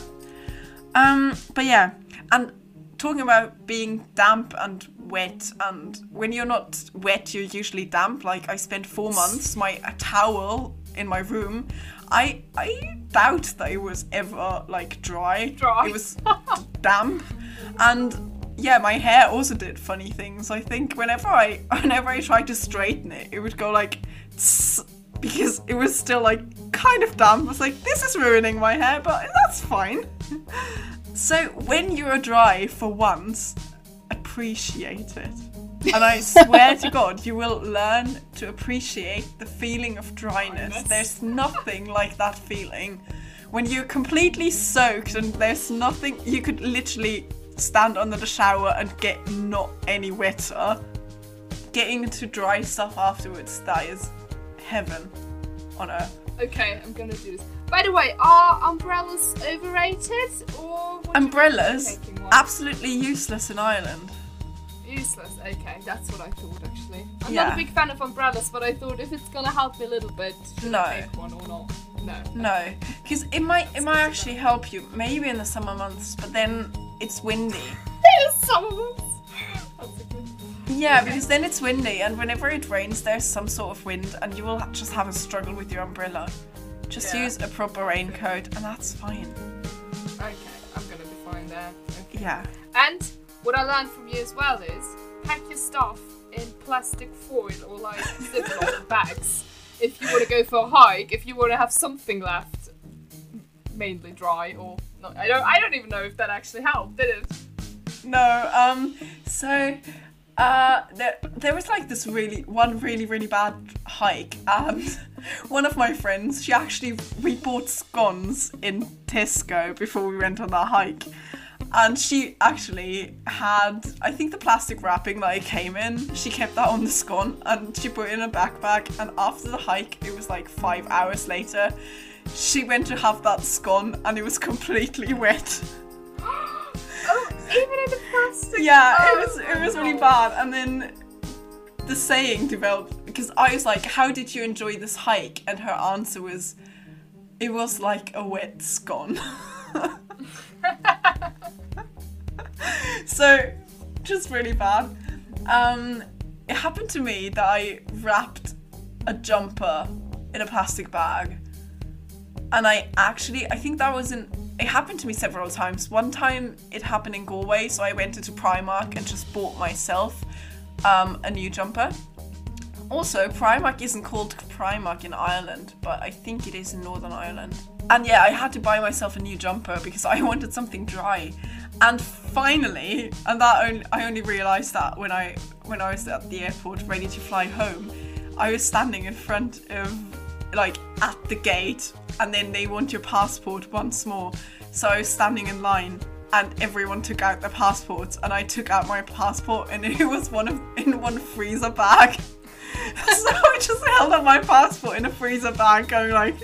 Um, but yeah, and talking about being damp and wet, and when you're not wet, you're usually damp. Like I spent four months, my a towel in my room. I I doubt that it was ever like dry. Dry. It was damp, and yeah, my hair also did funny things. I think whenever I whenever I tried to straighten it, it would go like. tss, because it was still like kind of damp. I was like, this is ruining my hair, but that's fine. So when you're dry for once, appreciate it. And I swear to God, you will learn to appreciate the feeling of dryness. Dryness. There's nothing like that feeling. When you're completely soaked and there's nothing, you could literally stand under the shower and get not any wetter. Getting to dry stuff afterwards, that is heaven on earth. okay, I'm gonna do this. By the way, are umbrellas overrated or Umbrellas, recommend taking one? absolutely useless in Ireland. Useless. Okay, that's what I thought actually. I'm Yeah. not a big fan of umbrellas, but I thought if it's gonna help me a little bit, should No. I take one or not? No. No, because it might it might actually help you maybe in the summer months, but then it's windy. Some of us. That's a. Yeah, because then it's windy, and whenever it rains, there's some sort of wind, and you will just have a struggle with your umbrella. Just Yeah. use a proper raincoat, and that's fine. Okay, I'm gonna be fine there. Okay. Yeah. And what I learned from you as well is pack your stuff in plastic foil or like Ziploc bags if you want to go for a hike. If you want to have something left, mainly dry or not. I don't. I don't even know if that actually helped. Did it? No, um, so uh, there, there was like this really one really really bad hike, and one of my friends she actually we bought scones in Tesco before we went on that hike, and she actually had I think the plastic wrapping that it came in. She kept that on the scone and she put it in a backpack. And after the hike, it was like five hours later. She went to have that scone and it was completely wet. Oh, even in the plastic. Yeah, Oh, it was it was really bad. And then the saying developed because I was like, "How did you enjoy this hike?" And her answer was, "It was like a wet scone." so, just really bad. Um, it happened to me that I wrapped a jumper in a plastic bag and I actually I think that was in it happened to me several times. One time it happened in Galway, so I went into Primark and just bought myself um, a new jumper. Also, Primark isn't called Primark in Ireland, but I think it is in Northern Ireland. And yeah, I had to buy myself a new jumper because I wanted something dry. And finally, and that only, I only realised that when I when I was at the airport ready to fly home, I was standing in front of like at the gate and then they want your passport once more. So I was standing in line and everyone took out their passports and I took out my passport and it was one of in one freezer bag. so I just held up my passport in a freezer bag going like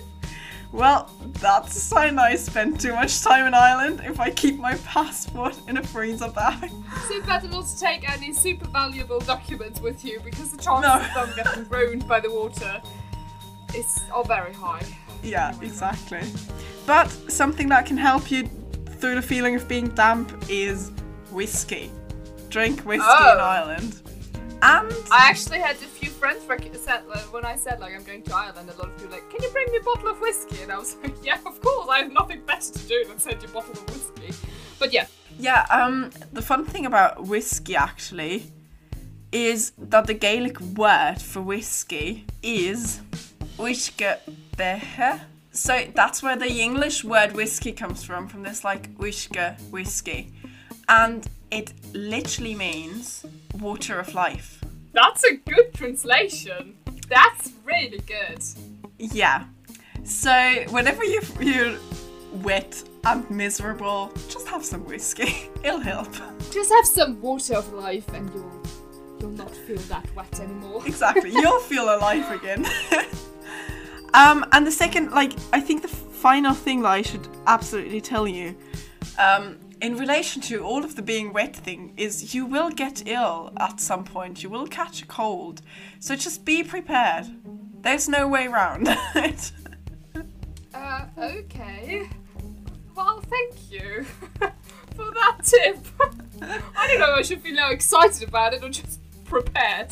well, that's a sign that I spent too much time in Ireland if I keep my passport in a freezer bag. So better not to take any super valuable documents with you because the chances No. of them getting ruined by the water is are very high. Yeah, exactly. But something that can help you through the feeling of being damp is whiskey. Drink whiskey Oh. in Ireland. And I actually had few friends said when I said like I'm going to Ireland, a lot of people like, "Can you bring me a bottle of whiskey?" And I was like, "Yeah, of course. I have nothing better to do than send you a bottle of whiskey." But yeah, Yeah, um, the fun thing about whiskey actually is that the Gaelic word for whiskey is beatha. So that's where the English word whiskey comes from, from this like uisce whiskey. And it literally means water of life. That's a good translation. That's really good. Yeah. So whenever you you're wet and miserable, just have some whiskey. It'll help. Just have some water of life, and you'll you'll not feel that wet anymore. Exactly. You'll feel alive again. um, and the second, like, I think the final thing that I should absolutely tell you, um, in relation to all of the being wet thing, is you will get ill at some point. You will catch a cold. So just be prepared. There's no way around it. Uh, okay. Well, thank you for that tip. I don't know. if I should be now excited about it or just prepared.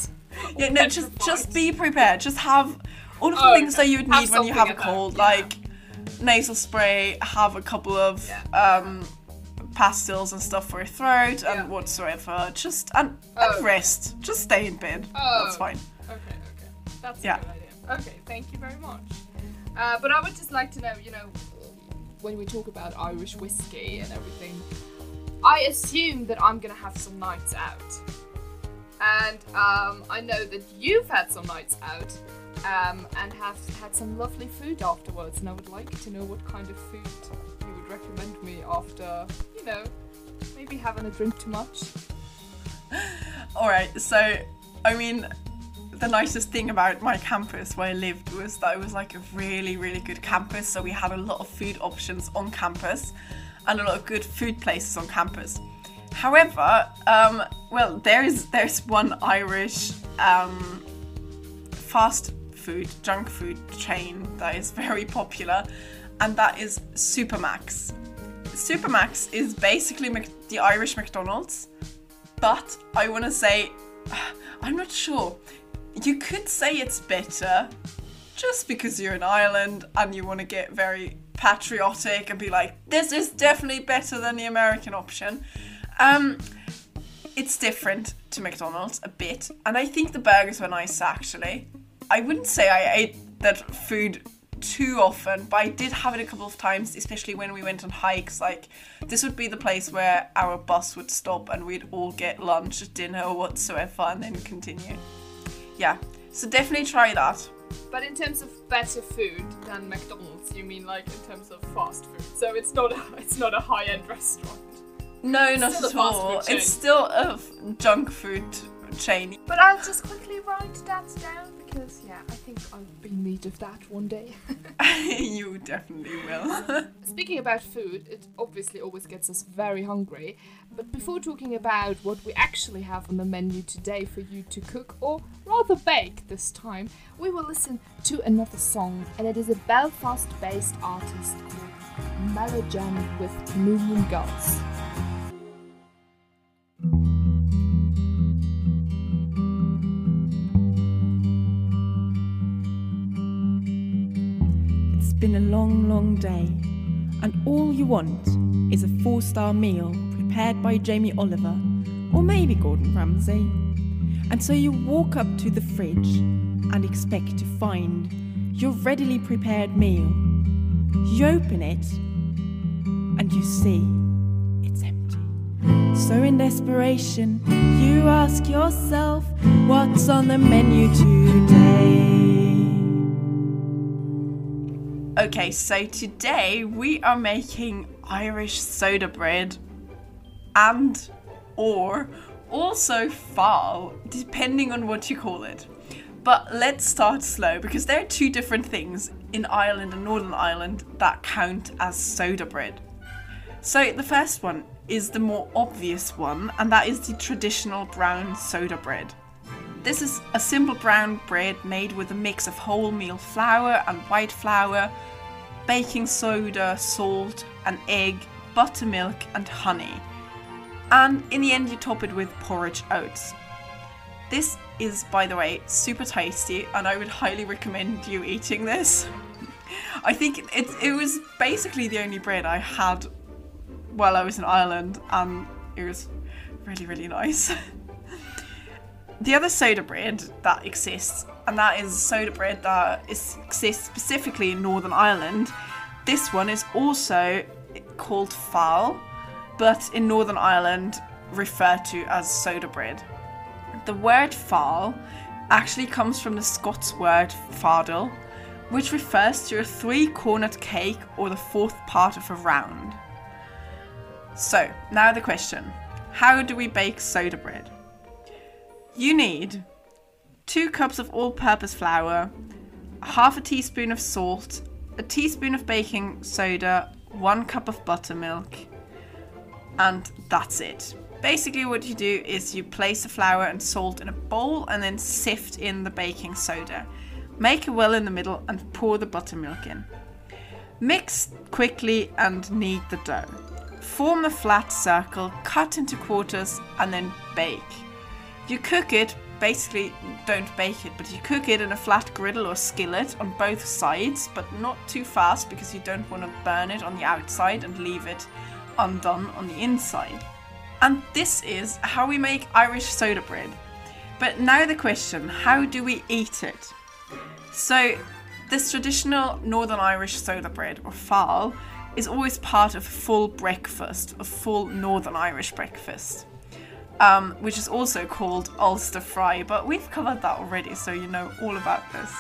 yeah, no, just just be prepared. Just have all of the Oh, things that you would need when you have a cold, yeah. like nasal spray. Have a couple of Yeah. um, pastilles and stuff for your throat Yeah. and whatsoever. Just and, Oh. and rest. Just stay in bed. Oh. That's fine. Okay, okay. That's Yeah. a good idea. Okay, thank you very much. Uh, but I would just like to know, you know, when we talk about Irish whiskey and everything, I assume that I'm gonna have some nights out. And um, I know that you've had some nights out um, and have had some lovely food afterwards. And I would like to know what kind of food you would recommend me after, you know, maybe having a drink too much. All right. So, I mean, the nicest thing about my campus where I lived was that it was like a really, really good campus. So we had a lot of food options on campus and a lot of good food places on campus. However, um, well, there is there's one Irish um, fast food, junk food chain that is very popular, and that is Supermac's. Supermac's is basically the Irish McDonald's, but I want to say, I'm not sure. You could say it's better just because you're in Ireland and you want to get very patriotic and be like, this is definitely better than the American option. Um, it's different to McDonald's a bit, and I think the burgers were nice actually. I wouldn't say I ate that food too often, but I did have it a couple of times, especially when we went on hikes. Like, this would be the place where our bus would stop and we'd all get lunch, dinner, or whatsoever, and then continue. Yeah, so definitely try that. But in terms of better food than McDonald's, you mean like in terms of fast food? So it's not a, it's not a high end restaurant. No, not at all. It's still a junk food chain. But I'll just quickly write that down because yeah, I think I'll be in need of that one day. you definitely will. Speaking about food, it obviously always gets us very hungry. But before talking about what we actually have on the menu today for you to cook, or rather bake this time, we will listen to another song, and it is a Belfast based artist called Malojian with Million Gods. Been a long, long day, and all you want is a four star meal prepared by Jamie Oliver or maybe Gordon Ramsay. And so you walk up to the fridge and expect to find your readily prepared meal. You open it and you see it's empty. So, in desperation, you ask yourself, What's on the menu today? Okay, so today we are making Irish soda bread and or also farl, depending on what you call it. But let's start slow because there are two different things in Ireland and Northern Ireland that count as soda bread. So the first one is the more obvious one, and that is the traditional brown soda bread. This is a simple brown bread made with a mix of wholemeal flour and white flour, baking soda, salt, an egg, buttermilk, and honey. And in the end, you top it with porridge oats. This is, by the way, super tasty, and I would highly recommend you eating this. I think it, it was basically the only bread I had while I was in Ireland, and it was really, really nice. the other soda bread that exists, and that is soda bread that is, exists specifically in Northern Ireland. This one is also called farl, but in Northern Ireland referred to as soda bread. The word farl actually comes from the Scots word fardel, which refers to a three cornered cake or the fourth part of a round. So, now the question How do we bake soda bread? You need two cups of all purpose flour, half a teaspoon of salt, a teaspoon of baking soda, one cup of buttermilk, and that's it. Basically, what you do is you place the flour and salt in a bowl and then sift in the baking soda. Make a well in the middle and pour the buttermilk in. Mix quickly and knead the dough. Form a flat circle, cut into quarters, and then bake. You cook it, basically, don't bake it, but you cook it in a flat griddle or skillet on both sides, but not too fast because you don't want to burn it on the outside and leave it undone on the inside. And this is how we make Irish soda bread. But now the question how do we eat it? So, this traditional Northern Irish soda bread, or farl, is always part of full breakfast, a full Northern Irish breakfast, um, which is also called Ulster Fry, but we've covered that already, so you know all about this.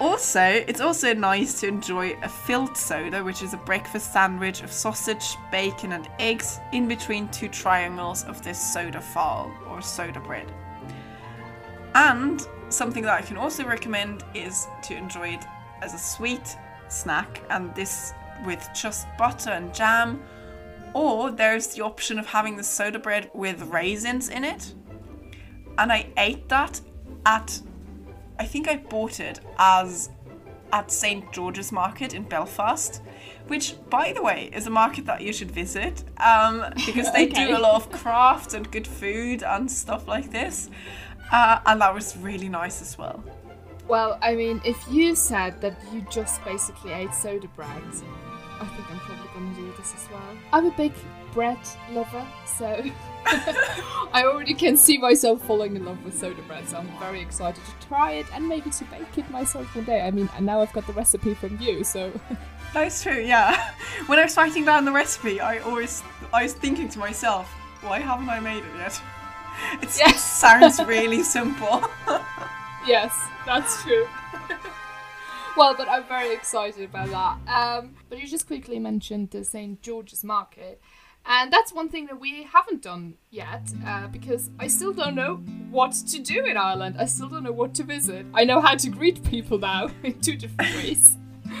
Also, it's also nice to enjoy a filled soda, which is a breakfast sandwich of sausage, bacon, and eggs in between two triangles of this soda farl or soda bread. And something that I can also recommend is to enjoy it as a sweet snack, and this with just butter and jam. Or there's the option of having the soda bread with raisins in it. And I ate that at, I think I bought it as at St. George's Market in Belfast, which, by the way, is a market that you should visit um, because they Okay. do a lot of crafts and good food and stuff like this. Uh, and that was really nice as well. Well, I mean, if you said that you just basically ate soda bread, I think I'm probably gonna do this as well. I'm a big bread lover, so I already can see myself falling in love with soda bread, so I'm very excited to try it and maybe to bake it myself one day. I mean, and now I've got the recipe from you, so That's true, yeah. When I was writing down the recipe, I always I was thinking to myself, why haven't I made it yet? It Yes. sounds really simple. yes, that's true. Well, but I'm very excited about that. Um, but you just quickly mentioned the St. George's Market. And that's one thing that we haven't done yet, uh, because I still don't know what to do in Ireland. I still don't know what to visit. I know how to greet people now in two different ways.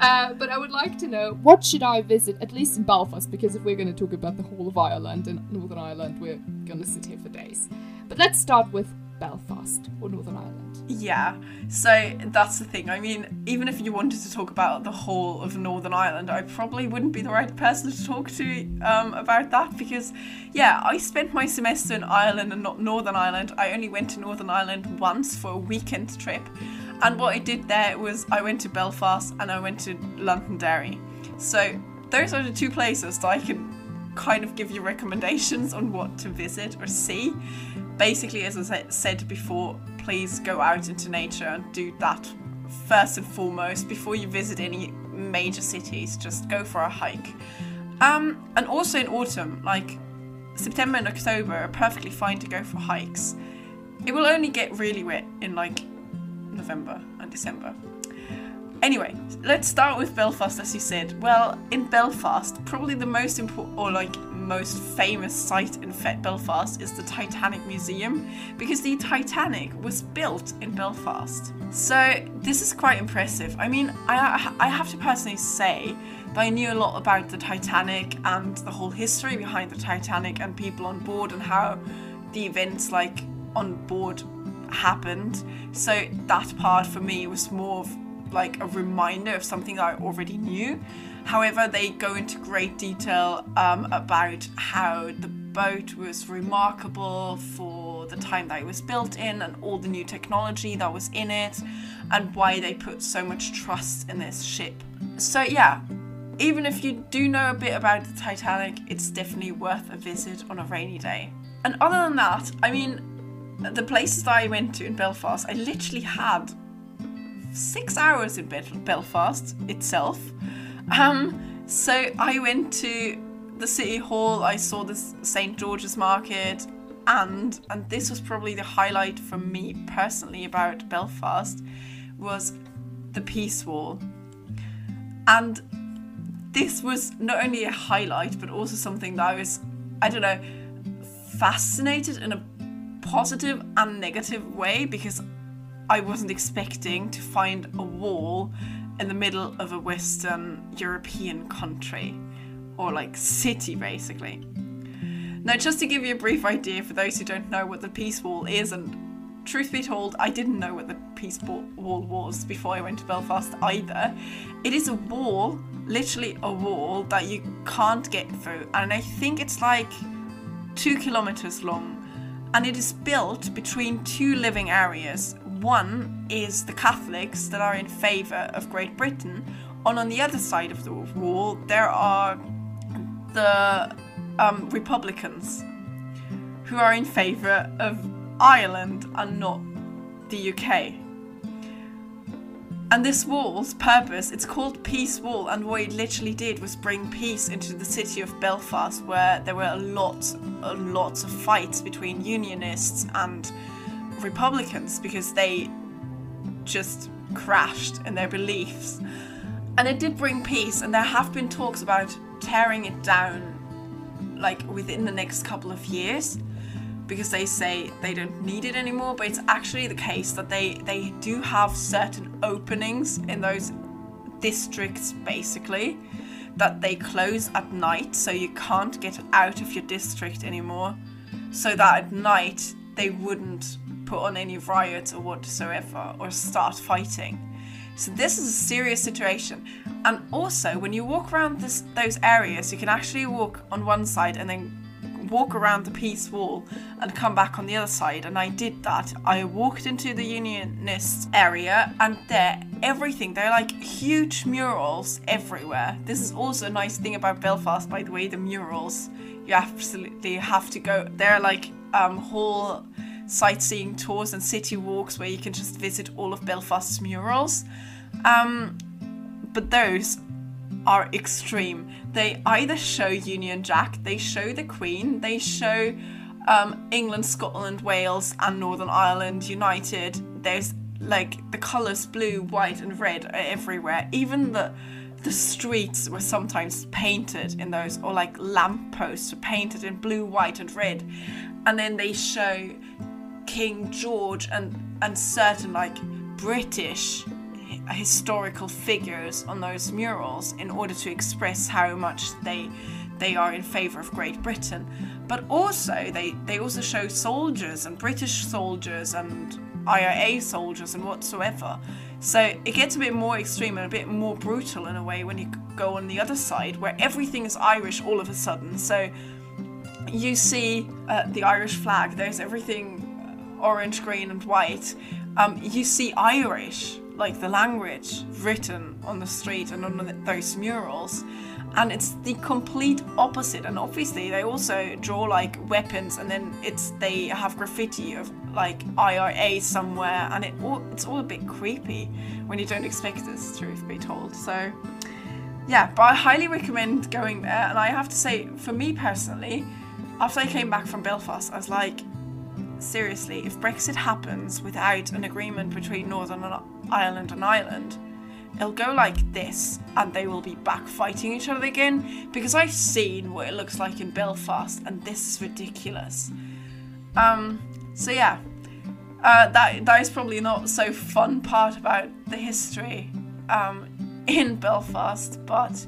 Uh, but I would like to know what should I visit, at least in Belfast, because if we're going to talk about the whole of Ireland and Northern Ireland, we're going to sit here for days. But let's start with Belfast or Northern Ireland. Yeah, so that's the thing. I mean, even if you wanted to talk about the whole of Northern Ireland, I probably wouldn't be the right person to talk to um, about that because, yeah, I spent my semester in Ireland and not Northern Ireland. I only went to Northern Ireland once for a weekend trip, and what I did there was I went to Belfast and I went to Londonderry. So those are the two places that I can kind of give you recommendations on what to visit or see. Basically, as I said before, please go out into nature and do that first and foremost before you visit any major cities. Just go for a hike. Um, and also in autumn, like September and October, are perfectly fine to go for hikes. It will only get really wet in like November and December. Anyway, let's start with Belfast, as you said. Well, in Belfast, probably the most important or like most famous site in Belfast is the Titanic Museum because the Titanic was built in Belfast. So this is quite impressive. I mean, I I have to personally say that I knew a lot about the Titanic and the whole history behind the Titanic and people on board and how the events like on board happened. So that part for me was more of like a reminder of something I already knew. However, they go into great detail um, about how the boat was remarkable for the time that it was built in and all the new technology that was in it and why they put so much trust in this ship. So, yeah, even if you do know a bit about the Titanic, it's definitely worth a visit on a rainy day. And other than that, I mean, the places that I went to in Belfast, I literally had six hours in Belfast itself. Um, so I went to the city hall. I saw the St George's Market, and and this was probably the highlight for me personally about Belfast was the Peace Wall. And this was not only a highlight, but also something that I was, I don't know, fascinated in a positive and negative way because I wasn't expecting to find a wall in the middle of a Western European country or like city basically. Now, just to give you a brief idea for those who don't know what the Peace Wall is, and truth be told, I didn't know what the Peace Wall was before I went to Belfast either. It is a wall, literally a wall, that you can't get through, and I think it's like two kilometers long, and it is built between two living areas. One is the Catholics that are in favour of Great Britain, and on the other side of the wall, there are the um, Republicans who are in favour of Ireland and not the UK. And this wall's purpose, it's called Peace Wall, and what it literally did was bring peace into the city of Belfast, where there were a lot, a lots of fights between Unionists and Republicans because they just crashed in their beliefs. And it did bring peace, and there have been talks about tearing it down like within the next couple of years because they say they don't need it anymore but it's actually the case that they they do have certain openings in those districts basically that they close at night so you can't get out of your district anymore so that at night they wouldn't put on any riots or whatsoever or start fighting so this is a serious situation. And also, when you walk around this, those areas, you can actually walk on one side and then walk around the peace wall and come back on the other side. And I did that. I walked into the Unionist area, and there, everything, they're like huge murals everywhere. This is also a nice thing about Belfast, by the way, the murals. You absolutely have to go. They're like um, whole sightseeing tours and city walks where you can just visit all of Belfast's murals. Um, but those are extreme. They either show Union Jack, they show the Queen, they show um, England, Scotland, Wales, and Northern Ireland united. There's like the colours blue, white, and red are everywhere. Even the the streets were sometimes painted in those, or like lampposts were painted in blue, white, and red. And then they show King George and and certain like British historical figures on those murals in order to express how much they they are in favor of Great Britain. But also they they also show soldiers and British soldiers and IRA soldiers and whatsoever. So it gets a bit more extreme and a bit more brutal in a way when you go on the other side where everything is Irish all of a sudden. So you see uh, the Irish flag. There's everything orange, green, and white, um, you see Irish, like the language, written on the street and on the, those murals. And it's the complete opposite. And obviously, they also draw like weapons, and then it's they have graffiti of like IRA somewhere, and it all, it's all a bit creepy when you don't expect this. Truth be told, so yeah. But I highly recommend going there. And I have to say, for me personally, after I came back from Belfast, I was like, seriously, if Brexit happens without an agreement between Northern Ireland and Ireland, it'll go like this and they will be back fighting each other again because I've seen what it looks like in Belfast and this is ridiculous. Um, so yeah, uh, that that is probably not so fun part about the history um, in Belfast, but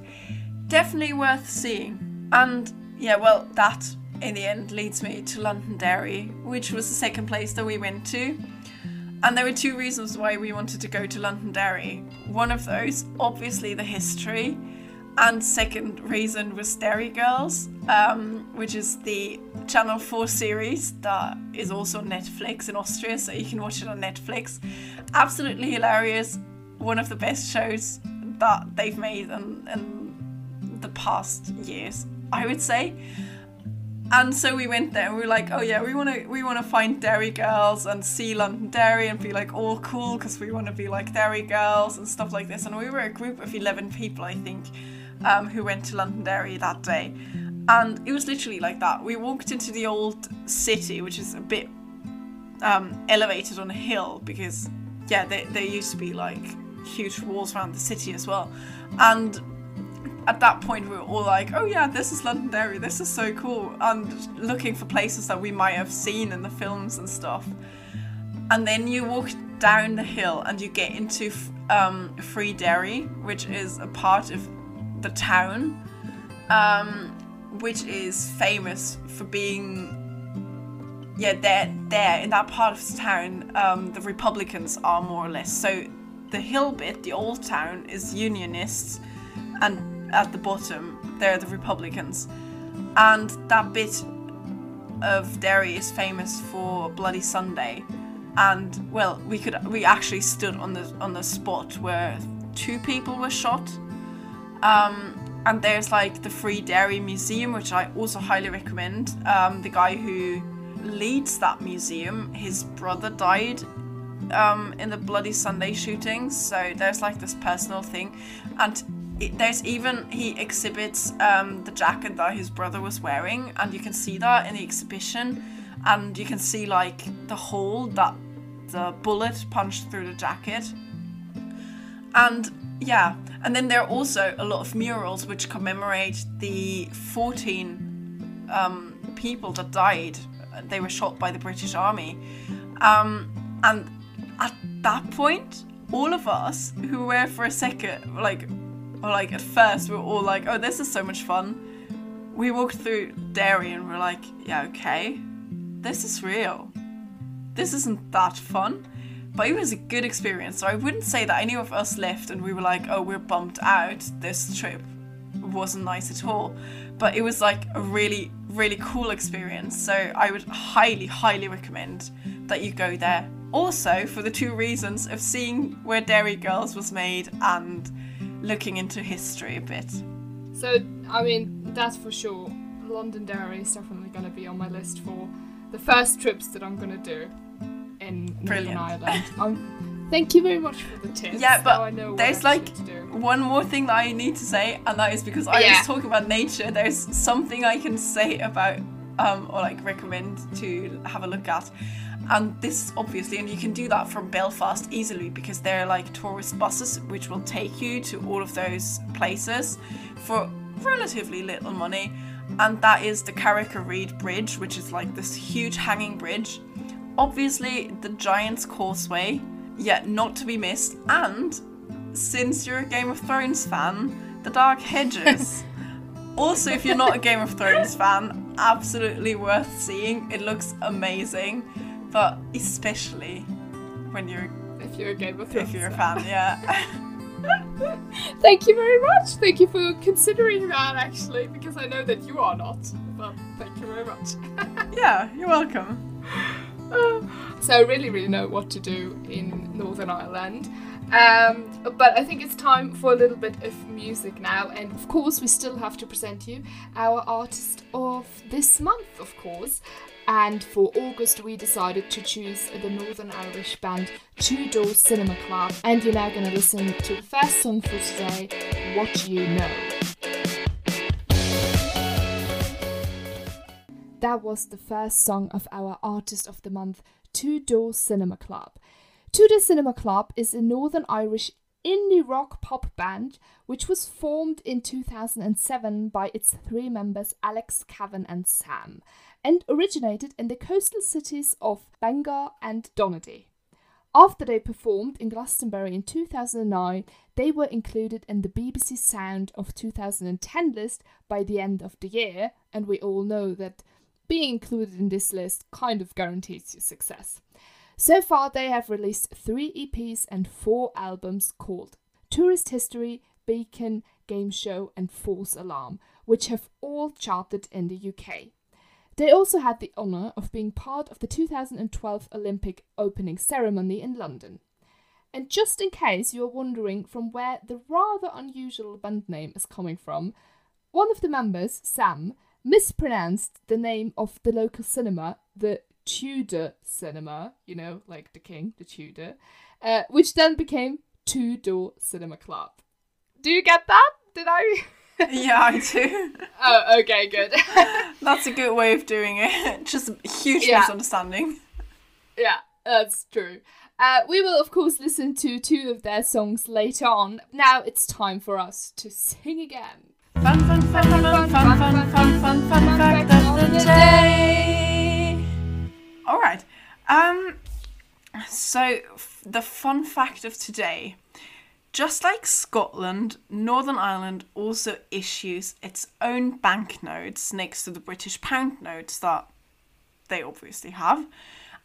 definitely worth seeing. And yeah, well, that in the end leads me to Londonderry, which was the second place that we went to. And there were two reasons why we wanted to go to Londonderry. One of those, obviously, the history, and second reason was Derry Girls, um, which is the Channel 4 series that is also Netflix in Austria, so you can watch it on Netflix. Absolutely hilarious, one of the best shows that they've made, in, and the past years, I would say. And so we went there and we were like, oh yeah, we want to we want to find Derry Girls and see Londonderry and be like all cool because we want to be like Derry Girls and stuff like this. And we were a group of 11 people, I think, um, who went to Londonderry that day. And it was literally like that. We walked into the old city, which is a bit um, elevated on a hill because, yeah, there, there used to be like huge walls around the city as well. And at that point, we were all like, oh yeah, this is Londonderry, this is so cool. And looking for places that we might have seen in the films and stuff. And then you walk down the hill and you get into um, Free Derry, which is a part of the town, um, which is famous for being. Yeah, there, there in that part of the town, um, the Republicans are more or less. So, the hill bit, the old town, is Unionists, and at the bottom, they're the Republicans, and that bit of Derry is famous for Bloody Sunday, and well, we could we actually stood on the on the spot where two people were shot. Um, and there's like the Free Derry Museum, which I also highly recommend. Um, the guy who leads that museum, his brother died um, in the Bloody Sunday shootings, so there's like this personal thing, and there's even he exhibits um, the jacket that his brother was wearing, and you can see that in the exhibition, and you can see like the hole that the bullet punched through the jacket, and yeah, and then there are also a lot of murals which commemorate the 14 um, people that died. They were shot by the British Army. Um, and at that point, all of us who were for a second, like, or like at first, we were all like, oh, this is so much fun. We walked through Derry and we're like, yeah, okay, this is real. This isn't that fun but it was a good experience. So I wouldn't say that any of us left and we were like, oh, we're bumped out. This trip wasn't nice at all. But it was like a really, really cool experience. So I would highly, highly recommend that you go there. Also, for the two reasons of seeing where Derry Girls was made and looking into history a bit. So, I mean, that's for sure. Londonderry is definitely going to be on my list for the first trips that I'm going to do in Northern. Ireland. Um, thank you very much for the tips. Yeah, but know there's like one more thing that I need to say, and that is because I Yeah. was talking about nature. There's something I can say about, um, or like recommend to have a look at, and this obviously, and you can do that from Belfast easily because there are like tourist buses which will take you to all of those places for relatively little money, and that is the Carrick-a-Rede Bridge, which is like this huge hanging bridge. Obviously, the Giant's Causeway, yet not to be missed, and since you're a Game of Thrones fan, the Dark Hedges. also, if you're not a Game of Thrones fan, absolutely worth seeing. It looks amazing, but especially when you're If you're a Game of Thrones if you're a fan, yeah. Thank you very much. Thank you for considering that, actually, because I know that you are not. But thank you very much. yeah, you're welcome. so I really, really know what to do in Northern Ireland. Um, but I think it's time for a little bit of music now, and of course, we still have to present you our artist of this month, of course. And for August, we decided to choose the Northern Irish band Two Door Cinema Club. And you're now going to listen to the first song for today, What You Know. That was the first song of our Artist of the Month, Two Door Cinema Club. Two Door Cinema Club is a Northern Irish indie rock pop band which was formed in 2007 by its three members Alex, Kevin, and Sam, and originated in the coastal cities of Bangor and Donaghadee. After they performed in Glastonbury in 2009, they were included in the BBC Sound of 2010 list by the end of the year, and we all know that being included in this list kind of guarantees you success. So far, they have released three EPs and four albums called Tourist History, Beacon, Game Show, and False Alarm, which have all charted in the UK. They also had the honour of being part of the 2012 Olympic opening ceremony in London. And just in case you're wondering from where the rather unusual band name is coming from, one of the members, Sam, mispronounced the name of the local cinema, the Tudor Cinema, you know, like the king, the Tudor, uh, which then became Tudor Cinema Club. Do you get that? Did I? Yeah, I do. oh, okay, good. That's a good way of doing it. Just a huge Yeah. misunderstanding. Yeah, that's true. Uh, we will, of course, listen to two of their songs later on. Now it's time for us to sing again. Fun, fun, fun, fun, fun, fun, fun, fun, fun, fun fact of the day. All right. Um. So f- the fun fact of today, just like Scotland, Northern Ireland also issues its own banknotes next to the British pound notes that they obviously have,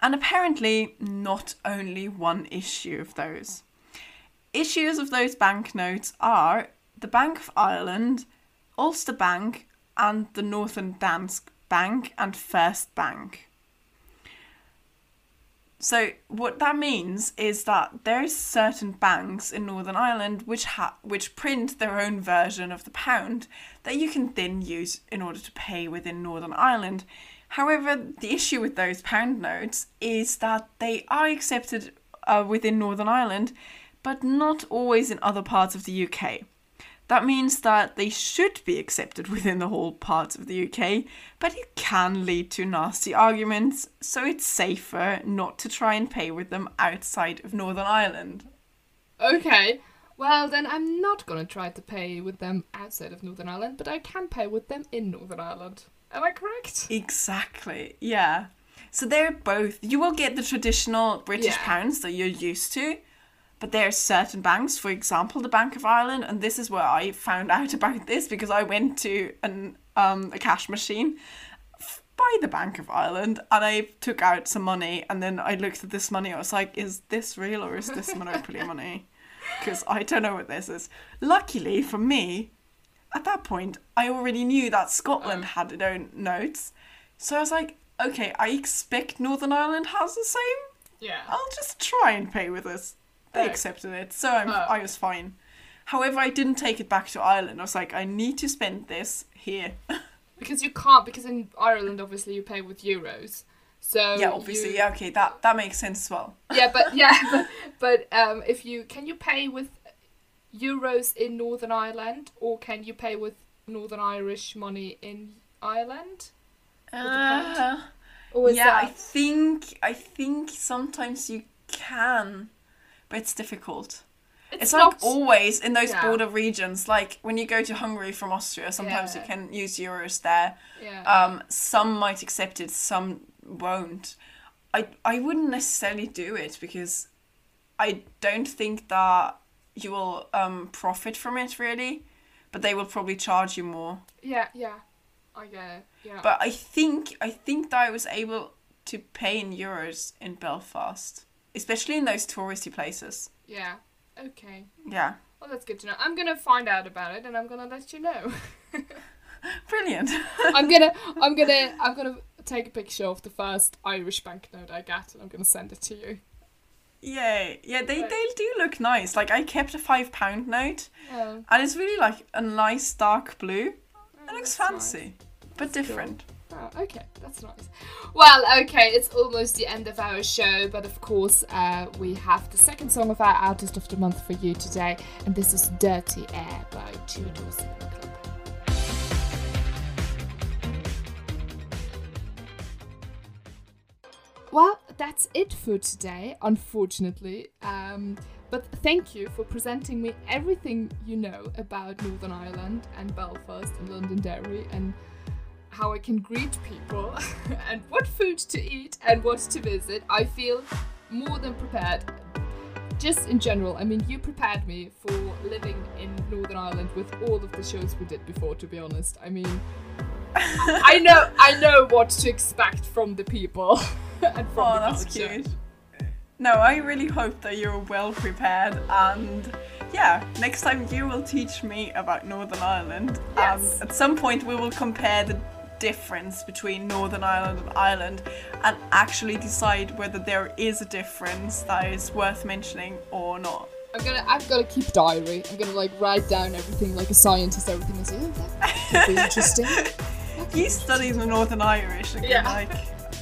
and apparently not only one issue of those. Issues of those banknotes are the Bank of Ireland, Ulster Bank, and the Northern Danske Bank and First Bank. So what that means is that there's certain banks in Northern Ireland which ha- which print their own version of the pound that you can then use in order to pay within Northern Ireland. However, the issue with those pound notes is that they are accepted uh, within Northern Ireland, but not always in other parts of the UK. That means that they should be accepted within the whole parts of the UK, but it can lead to nasty arguments, so it's safer not to try and pay with them outside of Northern Ireland. Okay, well then I'm not gonna try to pay with them outside of Northern Ireland, but I can pay with them in Northern Ireland. Am I correct? Exactly, yeah. So they're both, you will get the traditional British Yeah. pounds that you're used to, but there are certain banks, for example, the Bank of Ireland, and this is where I found out about this because I went to an um, a cash machine by the Bank of Ireland and I took out some money and then I looked at this money. I was like, is this real or is this Monopoly money? Because I don't know what this is. Luckily for me, at that point, I already knew that Scotland had its own notes. So I was like, okay, I expect Northern Ireland has the same. Yeah. I'll just try and pay with this. They Right. accepted it, so I'm, Oh. I was fine. However, I didn't take it back to Ireland. I was like, I need to spend this here. Because you can't, because in Ireland obviously you pay with euros. So yeah, obviously, you- yeah, okay, that that makes sense as well. yeah, but yeah, but, but um, if you can you pay with euros in Northern Ireland, or can you pay with Northern Irish money in Ireland? Uh, yeah, I think I think sometimes you can, but it's difficult. it's, It's not like always in those Yeah. border regions. Like when you go to Hungary from Austria, sometimes Yeah. you can use euros there. yeah. Um, some might accept it, some won't. I I wouldn't necessarily do it because I don't think that you will um, profit from it really, but they will probably charge you more. yeah, yeah, I get it. Yeah, But I think I think that I was able to pay in euros in Belfast, especially in those touristy places. yeah. Okay. Yeah, Well, that's good to know. I'm gonna find out about it, and I'm gonna let you know. brilliant. I'm gonna, I'm gonna, I'm gonna take a picture of the first Irish banknote I get, and I'm gonna send it to you. Yay! Yeah, they they do look nice. Like I kept a five pound note, Yeah. and it's really like a nice dark blue. It oh, looks that's nice. fancy, but different. Okay, that's nice. Well, okay, it's almost the end of our show, but of course, uh, we have the second song of our Artist of the Month for you today, and this is Dirty Air by Two Door. Well, that's it for today, unfortunately. Um, but thank you for presenting me everything you know about Northern Ireland and Belfast and Londonderry and how I can greet people and what food to eat and what to visit. I feel more than prepared. Just in general, I mean, you prepared me for living in Northern Ireland with all of the shows we did before. To be honest, I mean, I know, I know what to expect from the people and from Oh, the that's culture. cute. No, I really hope that you're well prepared and yeah, next time you will teach me about Northern Ireland. Um, yes. And at some point we will compare the difference between Northern Ireland and Ireland and actually decide whether there is a difference that is worth mentioning or not. I'm gonna, I've got to keep diary. I'm gonna like write down everything like a scientist. Everything is. "Oh, that- Could be interesting. You study the Northern Irish and Yeah. like,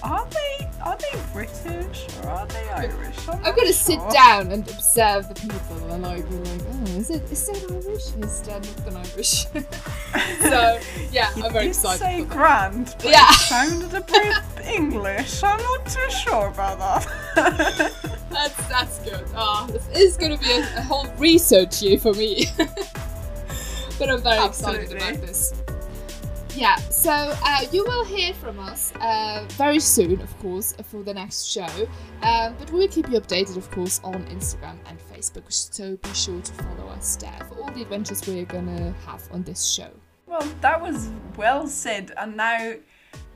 are they are they British or are they Irish? I'm, I'm gonna sit down and observe the people and like be like, oh, is it is that Irish? Is that Northern Irish? so yeah, You I'm very excited. say grand, but Yeah. it sounded a bit English. I'm not too sure about that. That's that's good. Ah, this is gonna be a, a whole research year for me. but I'm very excited about this. Yeah, so uh, you will hear from us uh, very soon, of course, for the next show. Um, but we will keep you updated, of course, on Instagram and Facebook. So be sure to follow us there for all the adventures we're gonna have on this show. well, that was well said. And now,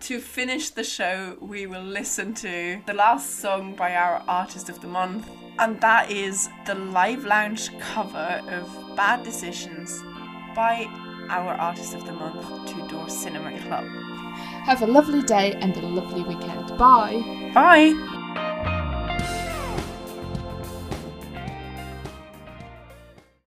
to finish the show, we will listen to the last song by our artist of the month, and that is the Live Lounge cover of Bad Decisions by our artist of the month, Two Door Cinema Club. Have a lovely day and a lovely weekend. Bye. Bye!